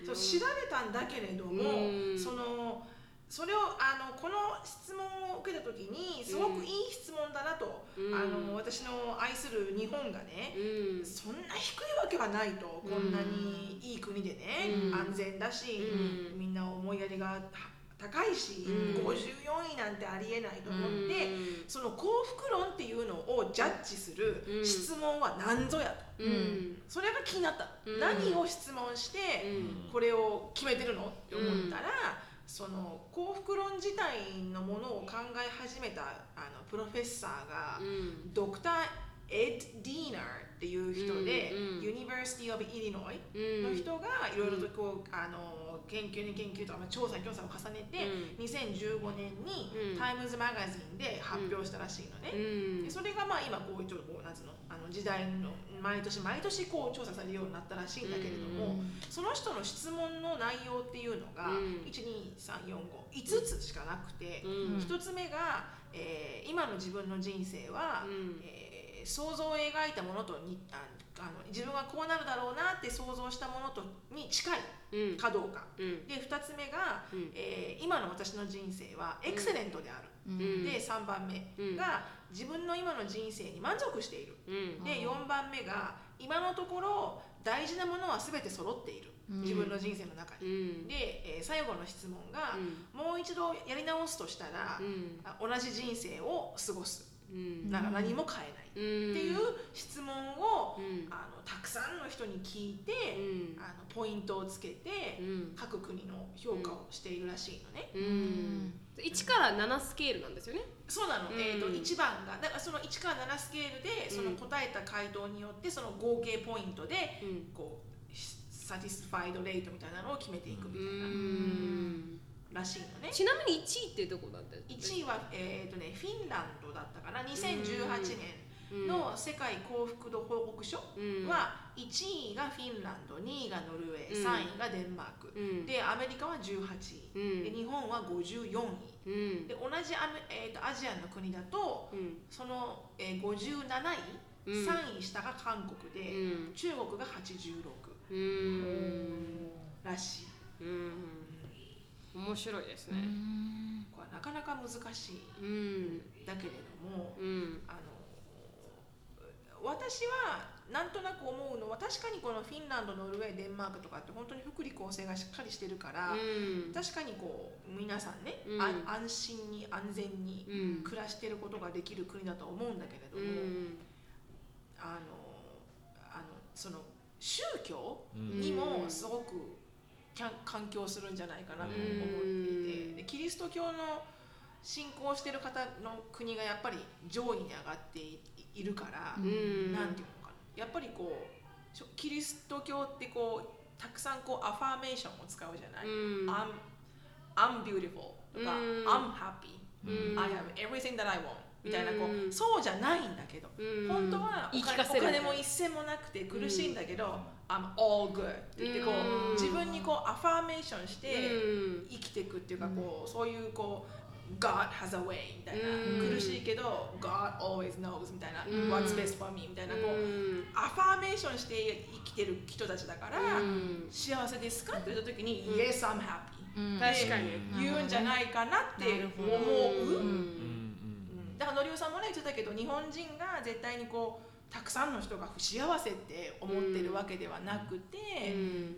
Speaker 2: そう調べたんだけれども
Speaker 1: うん。
Speaker 2: そのそれをあのこの質問を受けた時にすごくいい質問だなと、
Speaker 1: うん。
Speaker 2: あの私の愛する日本がね、
Speaker 1: うん。
Speaker 2: そんな低いわけはないと、こんなにいい国でね、
Speaker 1: うん。
Speaker 2: 安全だし、
Speaker 1: うん。
Speaker 2: みんな思いやりがは高いし、
Speaker 1: うん。
Speaker 2: 54位なんてありえないと思って、
Speaker 1: うん。
Speaker 2: その幸福論っていうのをジャッジする
Speaker 1: うん。
Speaker 2: 質問は何ぞやと、
Speaker 1: うん。
Speaker 2: それが気になった、
Speaker 1: うん。
Speaker 2: 何を質問して
Speaker 1: うん。
Speaker 2: これを決めてるのって思ったら、その幸福論自体のものを考え始めたあの professor が、
Speaker 1: うん。
Speaker 2: ドクター・エッド・ディーナーっていう人で、
Speaker 1: うんうん。
Speaker 2: University of Illinois
Speaker 1: うん。
Speaker 2: の人がいろいろとこう、あの研究に研究とか、まあ、調査に調査を重ねて、
Speaker 1: うん。
Speaker 2: 2015年に
Speaker 1: うん。
Speaker 2: Times Magazine で発表したらしいのね。
Speaker 1: うん。
Speaker 2: でそれがまあ今こうちょっとこうなんつうのあの時代の毎年毎年こう調査されるようになったらしいんだけれども、その人の質問の内容っていうのが、
Speaker 1: うん。
Speaker 2: 12345つしかなくて、
Speaker 1: うん。
Speaker 2: 一つ目が、えー今の自分の人生は、
Speaker 1: うん。
Speaker 2: えー想像を描いたものとにああの自分はこうなるだろうなって想像したものとに近い
Speaker 1: うん。
Speaker 2: かどうか。
Speaker 1: うん。
Speaker 2: で2つ目が、
Speaker 1: うん。
Speaker 2: えー今の私の人生はエクセレントである。
Speaker 1: うん。
Speaker 2: で3番目が、自分の今の人生に満足している。
Speaker 1: うん。
Speaker 2: で4番目が今のところ大事なものは全て揃っている、
Speaker 3: うん。
Speaker 2: 自分の人生の中
Speaker 1: う
Speaker 2: に。
Speaker 1: ん。
Speaker 2: で、えー最後の質問が、
Speaker 1: うん。
Speaker 2: もう一度やり直すとしたら、同じ人生を過ごす。
Speaker 1: うん。
Speaker 2: だから何も変えない、
Speaker 1: うん。
Speaker 2: っていう質問を、
Speaker 1: うん。
Speaker 2: あのたくさんの人に聞いて、
Speaker 1: うん。
Speaker 2: あのポイントをつけて、
Speaker 1: うん。
Speaker 2: 各国の評価をしているらしいのね。
Speaker 1: うん。1から7スケールなんですよね。
Speaker 2: そうなの、
Speaker 1: うん。
Speaker 2: えー、と1番がだからその1から7スケールでその答えた回答によってその合計ポイントで
Speaker 1: うん。
Speaker 2: こうサティスファイドレートみたいなのを決めていくみ
Speaker 1: う
Speaker 2: たいな、
Speaker 1: ん。
Speaker 2: らしいのね。
Speaker 1: ちなみに1位ってどこなんだ
Speaker 2: 1位は、えーとね、フィンランドだったかな。2018年の世界幸福度報告書
Speaker 1: うん。
Speaker 2: は1位がフィンランド2位がノルウェー
Speaker 1: うん。
Speaker 2: 3位がデンマーク。
Speaker 1: うん。
Speaker 2: でアメリカは18位。で
Speaker 1: うん。
Speaker 2: 日本は54位。
Speaker 1: うん。
Speaker 2: で同じアメ、えー、とアジアの国だと
Speaker 1: うん。
Speaker 2: その、えー、57位、
Speaker 1: うん。
Speaker 2: 3位下が韓国で、
Speaker 1: うん。
Speaker 2: 中国が86
Speaker 1: うん。
Speaker 2: らしい、
Speaker 1: うん。面白いですね。
Speaker 2: これはなかなか難しい。
Speaker 1: うん。
Speaker 2: だけれども
Speaker 1: うん。
Speaker 2: あの私はなんとなく思うのは確かにこのフィンランドノルウェーデンマークとかって本当に福利厚生がしっかりしてるから、
Speaker 1: うん。
Speaker 2: 確かにこう皆さんね、
Speaker 1: うん。
Speaker 2: あ安心に安全に
Speaker 1: うん。
Speaker 2: 暮らしてることができる国だと思うんだけれど
Speaker 1: う
Speaker 2: も、
Speaker 1: ん。
Speaker 2: あのあのその宗教
Speaker 4: うん。
Speaker 2: にもすごく環境するんじゃないかなと思っていて、でキリスト教の信仰してる方の国がやっぱり上位に上がっていいるから、
Speaker 1: うん。
Speaker 2: なんていうのかな。やっぱりこうキリスト教ってこうたくさんこうアファーメーションを使うじゃない、
Speaker 1: うん。
Speaker 2: I'm, I'm beautiful とか、
Speaker 1: うん。
Speaker 2: I'm happy、
Speaker 1: うん。
Speaker 2: I have everything that I want みたいなこう、
Speaker 1: うん。
Speaker 2: そうじゃないんだけど、
Speaker 1: うん。
Speaker 2: 本当はお金お金も一銭もなくて苦しいんだけど、I'm all good って言ってこう、
Speaker 1: うん。
Speaker 2: 自分にこうアファーメーションして
Speaker 1: うん。
Speaker 2: 生きていくっていうかこうそういうこう God has a way みたいな、
Speaker 1: うん。
Speaker 2: 苦しいけど God always knows みたいな、
Speaker 1: うん。
Speaker 2: What's best for me みたいな。こう、
Speaker 1: うん。
Speaker 2: アファーメーションして生きてる人たちだから、
Speaker 1: うん。
Speaker 2: 幸せですかって言った時に、
Speaker 1: うん。
Speaker 2: Yes I'm happy
Speaker 3: うん。
Speaker 1: 確かに。
Speaker 2: 言うんじゃないかなって思う。
Speaker 1: うん。
Speaker 2: うん。だからのりおさんもね言ってたけど日本人が絶対にこうたくさんの人が不幸せって思ってるわけではなくて、
Speaker 1: うん。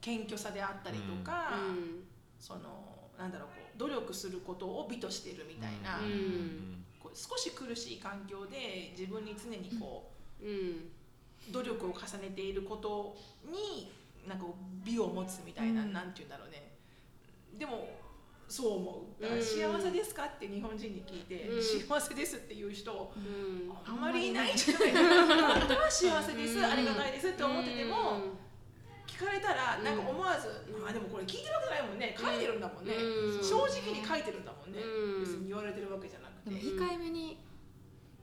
Speaker 2: 謙虚さであったりとか、
Speaker 1: うん。
Speaker 2: そのなんだろうこう努力することを美としてるみたいな、
Speaker 1: うん。
Speaker 2: こう少し苦しい環境で自分に常にこ
Speaker 1: うん。
Speaker 2: う努力を重ねていることになんか美を持つみたいな、
Speaker 3: うん。
Speaker 2: なんて言うんだろうね。でもそう思う。だから幸せですかって日本人に聞いて、
Speaker 1: うん。
Speaker 2: 幸せですっていう人
Speaker 1: うん。
Speaker 2: あんまりいないんじゃない。本当は幸せです、
Speaker 1: うん。
Speaker 2: ありがたいですって思ってても、聞かれたらなんか思わず、
Speaker 1: うん。
Speaker 2: あでもこれ聞いてるわけじゃないもんね。書いてるんだもんね、
Speaker 1: うん。
Speaker 2: 正直に書いてるんだもんね、
Speaker 1: うん。
Speaker 2: 別に言われてるわけじゃなくて、
Speaker 3: 控えめに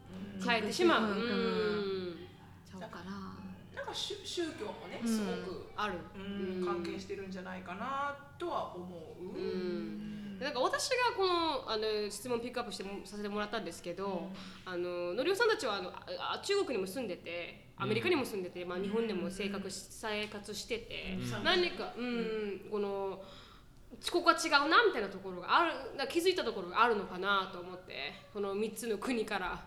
Speaker 2: うん。
Speaker 1: 変えてしまう。
Speaker 3: うん。
Speaker 1: うん。
Speaker 3: ちゃうかな。
Speaker 2: なんか宗宗教もね
Speaker 3: うん。
Speaker 2: すごく、
Speaker 1: ある。
Speaker 2: うん
Speaker 1: うん
Speaker 2: 関係してるんじゃないかなとは思う、
Speaker 1: うんなんか私がこのあの質問ピックアップしてもさせてもらったんですけど、あののりおさんたちはあのあ中国にも住んでてアメリカにも住んでて、まあ、日本でも生活し生活してて、
Speaker 2: うん。
Speaker 1: 何か、うん、このここは違うなみたいなところがある気づいたところがあるのかなと思ってこの3つの国から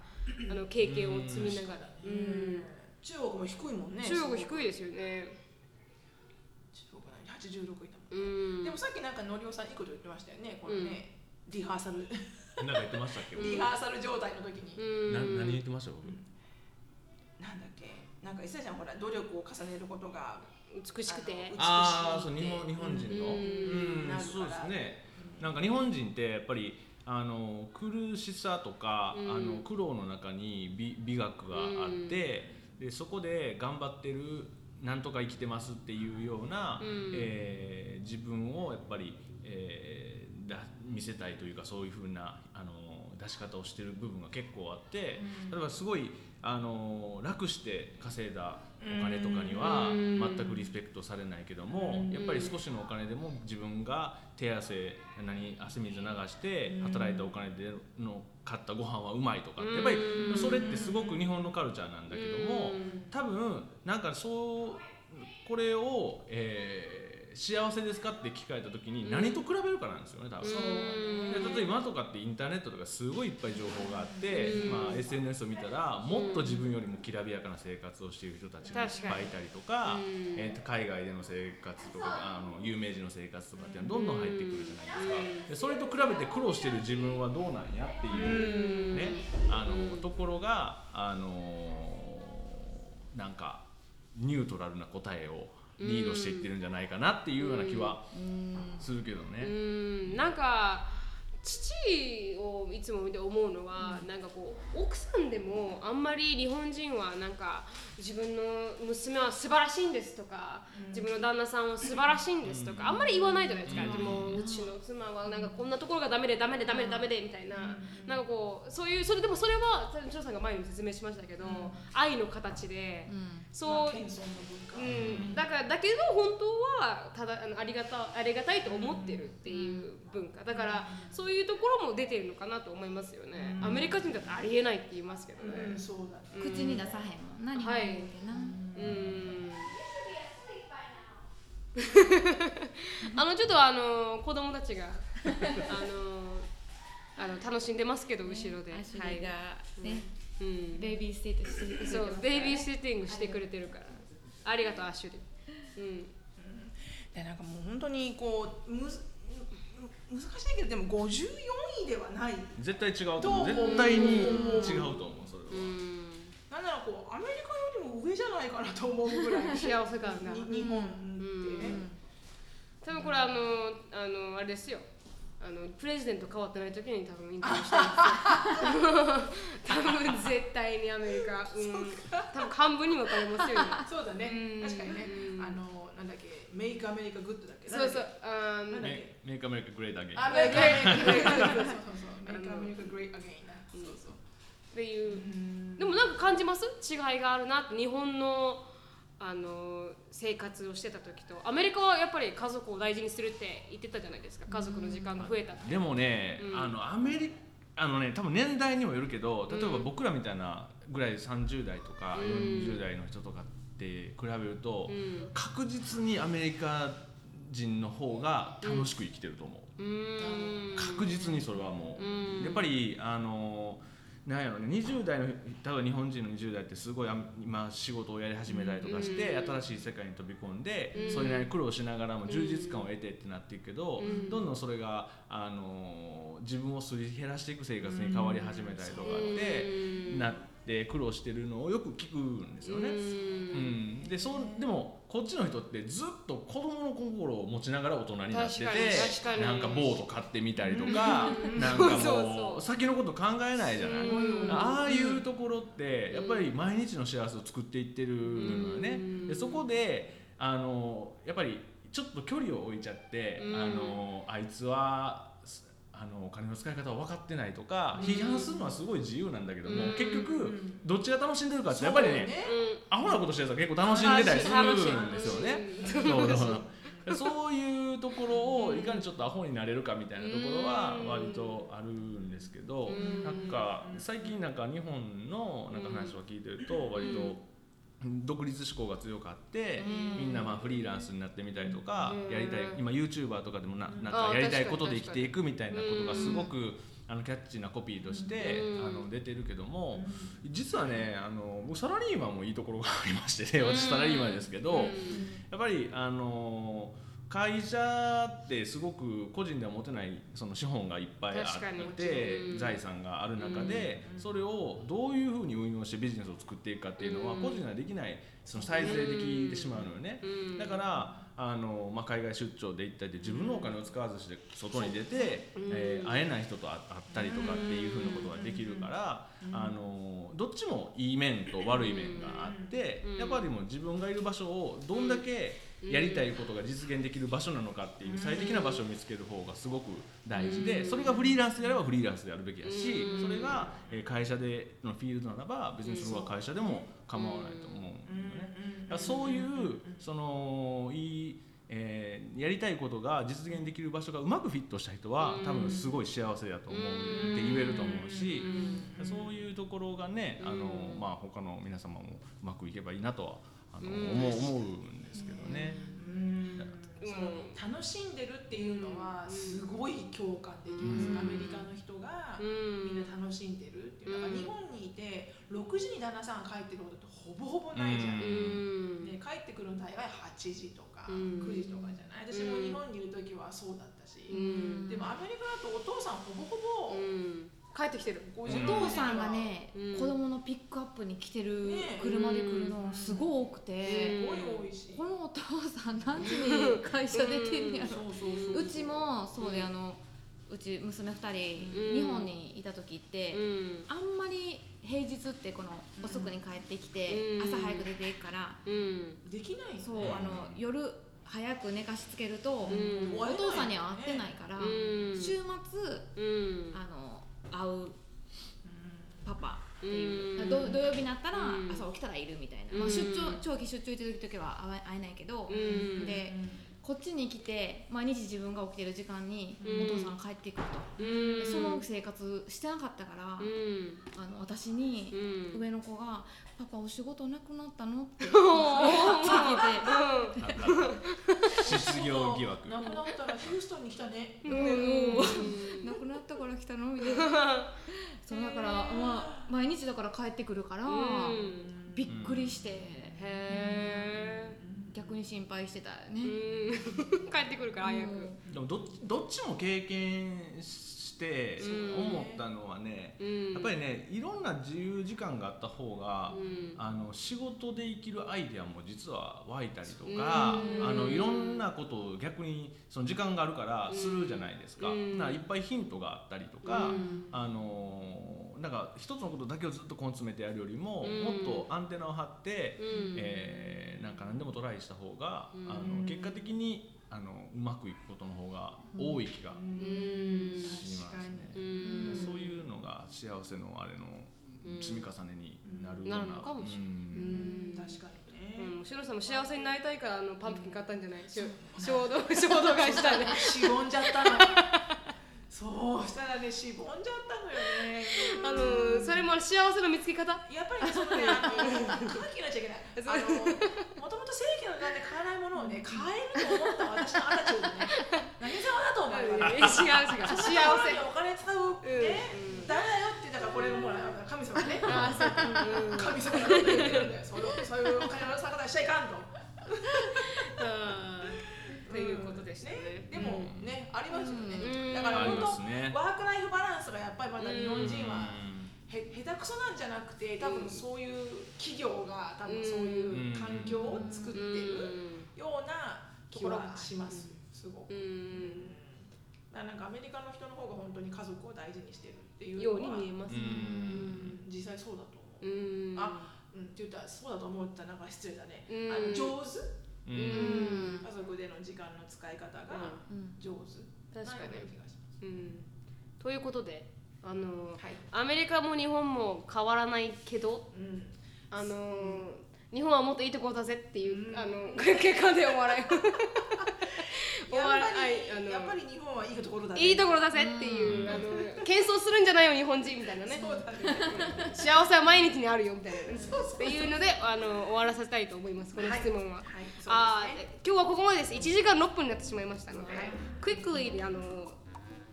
Speaker 1: あの経験を積みながら、うん。
Speaker 2: 中国も低いもんね
Speaker 1: 中国
Speaker 2: い
Speaker 1: 低いですよね。
Speaker 2: 中国何86位だ
Speaker 1: うん、
Speaker 2: でもさっきなんかのりおさんいいこと言ってましたよね。このね、リハーサル。
Speaker 4: なんか言ってましたっけ、
Speaker 2: リハーサル状態の時に、
Speaker 1: うん、
Speaker 4: な何言ってました？僕、
Speaker 2: なんだっけ？なんか伊勢ちゃんほら努力を重ねることが
Speaker 1: 美しくて。
Speaker 2: あの
Speaker 4: ああそう日本日本人の。
Speaker 1: うん。
Speaker 2: なるから。
Speaker 4: そうですね。なんか日本人ってやっぱりあの苦しさとか、
Speaker 1: うん。
Speaker 4: あの苦労の中に美美学があって、でそこで頑張ってるなんとか生きてますっていうような、
Speaker 1: うん。
Speaker 4: えー自分をやっぱり、えーだ見せたいというかそういうふうなあの出し方をしてる部分が結構あって、例えばすごいあの楽して稼いだお金とかには
Speaker 1: うん。
Speaker 4: 全くリスペクトされないけども、
Speaker 2: うん。
Speaker 4: やっぱり少しのお金でも自分が手汗何汗水流して働いたお金での買ったご飯はうまいとか。ってやっぱり
Speaker 1: うん
Speaker 4: それってすごく日本のカルチャーなんだけども
Speaker 1: うん。
Speaker 4: 多分なんかそうこれを、えー幸せですか？って聞かれた時に何と比べるかなんですよね多分。
Speaker 1: う。ん。
Speaker 4: で例えば今とかってインターネットとかすごいいっぱい情報があって、
Speaker 1: うん。
Speaker 4: まあ、SNS を見たらもっと自分よりもきらびやかな生活をしている人たちがいっぱいいたりとか、
Speaker 1: うん。
Speaker 4: えーと海外での生活とかあの有名人の生活とかっていうのはどんどん入ってくるじゃないですか、でそれと比べて苦労してる自分はどうなんやっていう、ねあのところがあのなんかニュートラルな答えをリードしていってるんじゃないかなっていうような気はするけど
Speaker 1: う
Speaker 4: ね。
Speaker 1: ん。なんか父をいつも見て思うのは、なんかこう奥さんでもあんまり日本人はなんか自分の娘は素晴らしいんですとか、自分の旦那さんは素晴らしいんですとか、あんまり言わないじゃないですか、でもうちの妻は。なんかこんなところがダメでダメでダメでダメでみたいな、なんかこうそういうそれでもそれはジョーさんが前にも説明しましたけど、愛の形で、そう、
Speaker 2: まあ謙遜の文化。
Speaker 1: うん、だからだけど本当はただあのありがたありがたいと思ってるっていう文化。だからそういうところも出てるのかなと思いますよね、アメリカ人だとありえないって言いますけどね。
Speaker 2: うん。そうだね。
Speaker 3: 口に出さへんもんな日本人ってな、
Speaker 1: うん。あのちょっとあの子供たちが あのあの楽しんでますけど後ろで、
Speaker 3: アシュリーがね、
Speaker 1: うん、
Speaker 3: ベイビーステートしてく
Speaker 1: そうベイビーシッティングしてくれてるから。ありがとうアッシュリー、うん。
Speaker 2: でなんかもう本当にこうむず難しいけどでも54位ではない。
Speaker 4: 絶対違うと思う。絶対に違うと思うそれは、
Speaker 1: うん。
Speaker 2: なんならこうアメリカよりも上じゃないかなと思うぐらい。
Speaker 1: 幸せ感が。
Speaker 2: に日本って、
Speaker 1: うん。多分これあのあのあれですよ。あの president 変わってない時に多分インタビューしたんですよ。多分絶対にアメリカ。うん。多分半分に分かれますよ今
Speaker 2: そうだね。
Speaker 1: うん
Speaker 2: 確かにね。
Speaker 1: うん。
Speaker 2: あの Make America Good だっけ？
Speaker 1: そうそう
Speaker 2: なんだっ
Speaker 1: あの
Speaker 4: メ Make America Great Again
Speaker 2: けアメリカ America Great そうそうそう。 Make America Great Again なそうそう。
Speaker 1: っていう。
Speaker 2: うん
Speaker 1: でもなんか感じます？違いがあるなって日本のあの生活をしてた時と。アメリカはやっぱり家族を大事にするって言ってたじゃないですか。家族の時間が増えたって。
Speaker 4: でもね、
Speaker 1: うん。
Speaker 4: あのアメリあのね多分年代にもよるけど例えば僕らみたいなぐらい30代とか
Speaker 1: うん。
Speaker 4: 40代の人とかって比べると、
Speaker 1: うん。
Speaker 4: 確実にアメリカ人の方が楽しく生きてると思う、
Speaker 1: うーん。
Speaker 4: 確実にそれはもう、
Speaker 1: うん。
Speaker 4: やっぱりあのなんやろね20代の例えば日本人の20代ってすごいあ今仕事をやり始めたりとかして、
Speaker 1: うん。
Speaker 4: 新しい世界に飛び込んで、
Speaker 1: うん。
Speaker 4: それなりに苦労しながらも充実感を得てってなっていくけど、
Speaker 1: うん。
Speaker 4: どんどんそれがあの自分をすり減らしていく生活に変わり始めたりとかって、
Speaker 1: うん。
Speaker 4: なって苦労してるのをよく聞くんですよね。
Speaker 1: う
Speaker 4: うん。ん、でそうでもこっちの人ってずっと子供の心を持ちながら大人になっててなんかボート買ってみたりとかなんかもう先のこと考えないじゃない。
Speaker 1: うん
Speaker 4: ああいうところってやっぱり毎日の幸せを作っていってるのよね。
Speaker 1: うん。
Speaker 4: でそこであのやっぱりちょっと距離を置いちゃって、
Speaker 1: うん。
Speaker 4: あのあいつはあのお金の使い方を分かってないとか、
Speaker 1: うん。
Speaker 4: 批判するのはすごい自由なんだけども、
Speaker 1: うん。
Speaker 4: 結局
Speaker 2: ん。
Speaker 4: どっちが楽しんでるかってやっぱりね
Speaker 1: うん
Speaker 4: アホなことしてるやつは結構楽しんでたりするん。ですよね。
Speaker 1: うん
Speaker 4: そうだからそういうところをいかにちょっとアホになれるかみたいなところは
Speaker 1: うん。
Speaker 4: 割とあるんですけど、
Speaker 1: うん。
Speaker 4: なんか最近なんか日本のなんか話を聞いてると割と独立志向が強かって、
Speaker 1: うん。
Speaker 4: みんなまあフリーランスになってみたりとか、
Speaker 1: うん。
Speaker 4: やりたい今 YouTuber とかでもななんかやりたいことで生きていくみたいなことがすごくあのキャッチーなコピーとして、
Speaker 1: うん。
Speaker 4: あの出てるけども、実はねあの僕サラリーマンもいいところがありましてね私サラリーマンですけど、
Speaker 1: うん。
Speaker 4: やっぱりあの会社ってすごく個人では持てないその資本がいっぱいあって、
Speaker 1: うん。
Speaker 4: 財産がある中で、それをどういうふうに運用してビジネスを作っていくかっていうのは
Speaker 1: うん。
Speaker 4: 個人ではできないそのサイズでできてしまうのよね。
Speaker 1: うん。
Speaker 4: だからあの、まあ、海外出張で行ったりで自分のお金を使わずして外に出て、
Speaker 1: うん。
Speaker 4: えー会えない人と会ったりとかっていうふうなことができるから、あのどっちもいい面と悪い面があって、
Speaker 1: うん。
Speaker 4: やっぱりもう自分がいる場所をどんだけやりたいことが実現できる場所なのかっていう最適な場所を見つける方がすごく大事でそれがフリーランスであればフリーランスでやるべきだし
Speaker 1: うん。
Speaker 4: それがえー会社でのフィールドならば別にそれは会社でも構わないと思うんだよね。だそういうそのいい、えーやりたいことが実現できる場所がうまくフィットした人は
Speaker 1: うん
Speaker 4: 多分すごい幸せだと思うって言えると思うし
Speaker 1: うん
Speaker 4: そういうところがねあの、
Speaker 1: うん
Speaker 4: まあ、他の皆様もうまくいけばいいなとはあの、
Speaker 1: うん。
Speaker 4: 思う思うんですけどね。
Speaker 2: その楽しんでるっていうのはすごい共感できます、
Speaker 4: うん。
Speaker 2: アメリカの人が
Speaker 1: うん。
Speaker 2: みんな楽しんでるっていうだから
Speaker 1: うん。
Speaker 2: 日本にいて6時に旦那さんが帰ってくることってほぼほぼないじゃん、
Speaker 1: うん。
Speaker 2: で帰ってくるの大概8時とか
Speaker 1: うん。
Speaker 2: 9時とかじゃない？私も日本にいる時はそうだったし、
Speaker 1: うん。
Speaker 2: でもアメリカだとお父さんほぼほぼ
Speaker 1: うん帰ってきてる。
Speaker 2: 5
Speaker 3: お
Speaker 2: 時
Speaker 3: 父さんがね、
Speaker 1: うん。
Speaker 3: 子供のピックアップに来てる
Speaker 2: ね
Speaker 3: 車で来るのすごい多くて、
Speaker 2: すごい多いし、
Speaker 3: このお父さん何時に会社出てんやろ。
Speaker 2: そう
Speaker 3: ちもそうであのうち娘2人、
Speaker 1: うん。
Speaker 3: 日本にいた時って、
Speaker 1: うん。
Speaker 3: あんまり平日ってこの遅くに帰ってきて、
Speaker 1: うん。
Speaker 3: 朝早く出ていくから、
Speaker 1: うん。
Speaker 2: できない
Speaker 3: そうあの夜早く寝かしつけると、
Speaker 1: うん。
Speaker 3: お父さんには会ってないから、
Speaker 1: うん。
Speaker 3: 週末
Speaker 1: うん。
Speaker 3: あの会うパパっていう、土曜日になったら
Speaker 1: うん。
Speaker 3: 朝起きたらいるみたいな、
Speaker 1: うん。
Speaker 3: まあ、出張長期出張行ってる時は会えないけど、
Speaker 1: うん。
Speaker 3: でこっちに来て毎日自分が起きてる時間に
Speaker 1: うん。
Speaker 3: お父さん帰ってくると、
Speaker 1: うん。
Speaker 3: でその生活してなかったから、
Speaker 1: うん。
Speaker 3: あの私に
Speaker 1: うん。
Speaker 3: 上の子が「パパお仕事なくなったの?」って聞いて
Speaker 4: 失業疑惑
Speaker 2: なくなったらヒューストンに来たね。
Speaker 1: うんうん「
Speaker 3: なくなったから来たの?」みたいな。そうだから、まあ、毎日だから帰ってくるから、
Speaker 1: うん。
Speaker 3: びっくりして、
Speaker 1: へえ
Speaker 3: 逆に心配してたよ
Speaker 1: う
Speaker 3: ね。
Speaker 1: ん。帰ってくるから早く。
Speaker 3: うん
Speaker 4: でもどっどっちも経験して
Speaker 1: うん。
Speaker 4: 思ったのはね、
Speaker 1: うん。
Speaker 4: やっぱりねいろんな自由時間があった方が、
Speaker 1: うん。
Speaker 4: あの仕事で生きるアイデアも実は湧いたりとか、
Speaker 1: うん。
Speaker 4: あのいろんなことを逆にその時間があるからするじゃないですか,、
Speaker 1: うん。
Speaker 4: だからいっぱいヒントがあったりとか、
Speaker 1: うん。
Speaker 4: あのなんか一つのことだけをずっと根詰めてやるよりも、
Speaker 1: うん。
Speaker 4: もっとアンテナを張って、
Speaker 1: うん。
Speaker 4: えーなんか何でもトライした方が、
Speaker 1: うん。
Speaker 4: あの結果的にあのうまくいくことの方が多い気が
Speaker 1: うん。
Speaker 4: しますね。
Speaker 1: うん。
Speaker 4: そういうのが幸せのあれの積み重ねになるような。
Speaker 1: なるのかもしれない。
Speaker 4: うん。
Speaker 2: 確かにね。
Speaker 1: うん、シロさんも幸せになりたいからあのパンプキン買ったんじゃない？しょ衝動衝動買いしたね。
Speaker 2: しぼんじゃったのそうしたらねしぼんじゃったのよね
Speaker 1: あのそれも幸せの見つけ方？
Speaker 2: やっぱりねそのね あの空気になっちゃいけない。あのもともと正規の値段で買えないものをね買えると思った私のアタチュードね 何様だと思うよ
Speaker 1: 違う違う幸せ
Speaker 2: お金使うね、
Speaker 1: うん
Speaker 2: ダメだよってだからこれもう神様ね。
Speaker 1: あそう。か、うん。
Speaker 2: 神様が言ってるんだよ。そういうそういうお金の使い方しちゃいかんと
Speaker 1: っていうことでしたね。
Speaker 2: でもね、ありますよね、
Speaker 1: うん。
Speaker 2: だから本当。ワークライフバランスがやっぱりまだ日本人は
Speaker 4: う
Speaker 2: へ下手くそなんじゃなくて多分そういう企業が多分そういう環境を作ってるようなところがします。すごく。
Speaker 1: うん。
Speaker 2: だからなんかアメリカの人の方が本当に家族を大事にしてるっていう
Speaker 1: よう
Speaker 2: のは
Speaker 1: に見えます。
Speaker 4: うん。
Speaker 2: うん。実際そうだと思う。
Speaker 1: うん。
Speaker 2: あうん、って言ったらそうだと思ったらなんか失礼だね。
Speaker 1: うん。
Speaker 2: あの上手？
Speaker 4: ん
Speaker 1: うん
Speaker 2: 家族での時間の使い方が
Speaker 3: うん
Speaker 2: 上手
Speaker 1: 確かに
Speaker 2: なような気がします。
Speaker 1: うんということであの
Speaker 2: はい。
Speaker 1: アメリカも日本も変わらないけど
Speaker 2: うん。
Speaker 1: あの日本はもっといいところだぜっていう、
Speaker 2: うん。
Speaker 1: あの結果でお笑い。お
Speaker 2: やっ
Speaker 1: 笑
Speaker 2: ぱ
Speaker 1: いあの。
Speaker 2: りやっぱり日本はいいところだね。
Speaker 1: いいところだぜっていう、あの謙遜するんじゃないよ日本人みたいなね。
Speaker 2: ね。
Speaker 1: 幸せは毎日にあるよみたいなっていうのであの終わらせたいと思いますこの質問は。
Speaker 2: はい。
Speaker 1: あー
Speaker 2: そうですね。
Speaker 1: 今日はここまでです。1時間6分になってしまいましたので、
Speaker 2: はい。
Speaker 1: クイックリであの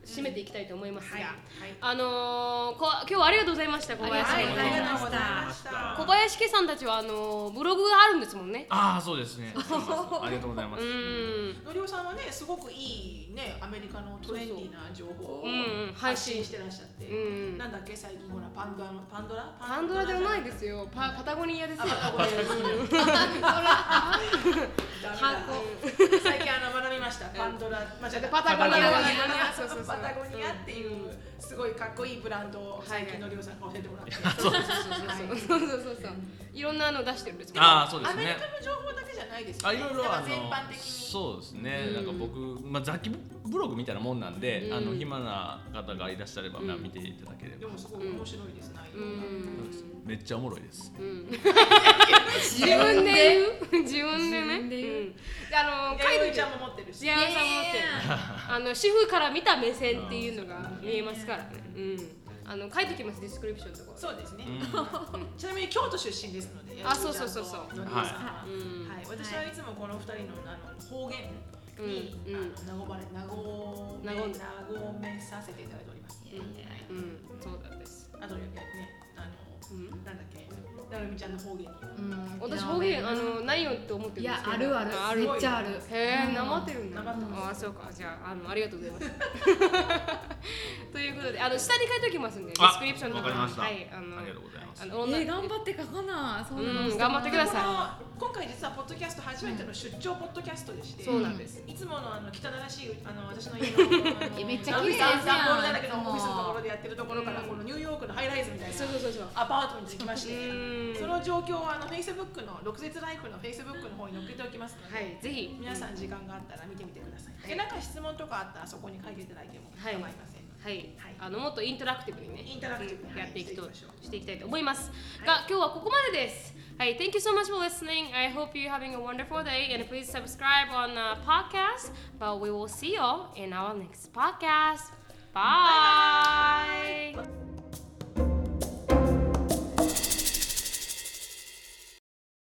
Speaker 1: 締めていきたいと思いますが、
Speaker 2: はい。はい。
Speaker 1: あのーこ今日はありがとうございました小林
Speaker 3: はい
Speaker 1: 家、
Speaker 2: ありがとうございました。
Speaker 1: 小林家さんたちはあのーブログがあるんですもんね。
Speaker 4: ああそうですね。ありがとうございま
Speaker 1: う
Speaker 4: す。
Speaker 1: ん
Speaker 2: のりおさんはねすごくいいねアメリカのトレンディーな情報を
Speaker 1: うんうん配信
Speaker 2: 発信してらっしゃって、
Speaker 1: うん
Speaker 2: なんだっけ最近ほらパンドラのパンドラ？
Speaker 1: パンドラではないですすよパパタゴニアですよ。
Speaker 2: あパタゴニア 最近あの学びましたパンドラ間違えた
Speaker 1: パタゴニア
Speaker 2: パタゴニア
Speaker 1: そうそうそう。
Speaker 2: パタゴニアっていうすごいかっこいいブランドを最近のりおさんが教えてもらって、
Speaker 1: そうそうそうそう。そうそういろんなの出してるんですけど。
Speaker 4: ああそうです
Speaker 2: アメリ
Speaker 4: ね。
Speaker 2: カの情報だけじゃないですよ
Speaker 4: あ
Speaker 2: ね
Speaker 4: いろいろ
Speaker 2: 全般
Speaker 4: の
Speaker 2: 的に。
Speaker 4: そうですね、
Speaker 1: うん。
Speaker 4: なんか僕、まあ、雑記ブログみたいなもんなんで、
Speaker 1: うん。
Speaker 4: あの暇な方がいらっしゃれば、まあ
Speaker 1: うん。
Speaker 4: 見ていただければ、
Speaker 2: でもすごい面白いです内
Speaker 1: う
Speaker 2: 容が、
Speaker 1: ん。
Speaker 4: めっちゃおもろいです。
Speaker 1: うん。自分で言う？自分でね。
Speaker 3: で言う？
Speaker 1: うん。であの書いといて
Speaker 2: 弥生ちゃんも持ってるし。
Speaker 1: 幸せさん持ってるあの主婦から見た目線っていうのが見えますからね。うん。あの書いときますディスクリプションのところ。
Speaker 2: そうですね、
Speaker 4: うん。
Speaker 2: ちなみに京都出身ですので、
Speaker 1: あそうそうそうそう。
Speaker 2: は
Speaker 1: うん。
Speaker 2: はい、私はいつもこの二人のあの方言に、
Speaker 1: うん。うん。
Speaker 2: あの和まれ和めさせていただいております。
Speaker 1: うん。そうなんです。
Speaker 2: あとね。なんだっけ、なるみちゃんの方言に。
Speaker 3: うん。
Speaker 1: 私方言あのないよって思ってるん
Speaker 3: い
Speaker 1: ですけど。
Speaker 3: やあるある。
Speaker 1: あ
Speaker 3: めっちゃある。
Speaker 1: へえ、なまってるんだ。
Speaker 2: なまってます。
Speaker 1: あ、そうか。じゃあ、あの、ありがとうございます。ということであの下に書いておきますんでデ
Speaker 4: あ
Speaker 1: ィスクリプションと
Speaker 4: わかりました。
Speaker 1: はいあの
Speaker 4: ありがとうございます。
Speaker 1: あの
Speaker 3: えー、頑張って書かな。そうなの、
Speaker 1: うん頑張ってください
Speaker 2: 今回実はポッドキャスト初めての出張ポッドキャストでして、
Speaker 1: そうなんです。
Speaker 2: いつものあの汚らしいあの私の家の
Speaker 3: めっちゃ綺麗
Speaker 2: ボールだらけのオフィスのところでやってるところから、このニューヨークのハイライズみたいな
Speaker 1: そうそうそうそう。
Speaker 2: アパートに着きまして
Speaker 1: うん。
Speaker 2: その状況はあの Facebook の六節ライフの Facebook の方に載っけておきますので、
Speaker 1: はいぜひ。
Speaker 2: 皆さん時間があったら見てみてください。でなんか質問とかあったらそこに書いていただいても構いません、
Speaker 1: はい、
Speaker 2: はい
Speaker 1: あのもっとインタラクティブにね
Speaker 2: インタラクティブに
Speaker 1: やっていくと
Speaker 2: はい
Speaker 1: していきたいと思います、が今日はここまでですはい Thank you so much for listening I hope you're having a wonderful day and please subscribe on uh, podcast but we will see you in our next podcast bye.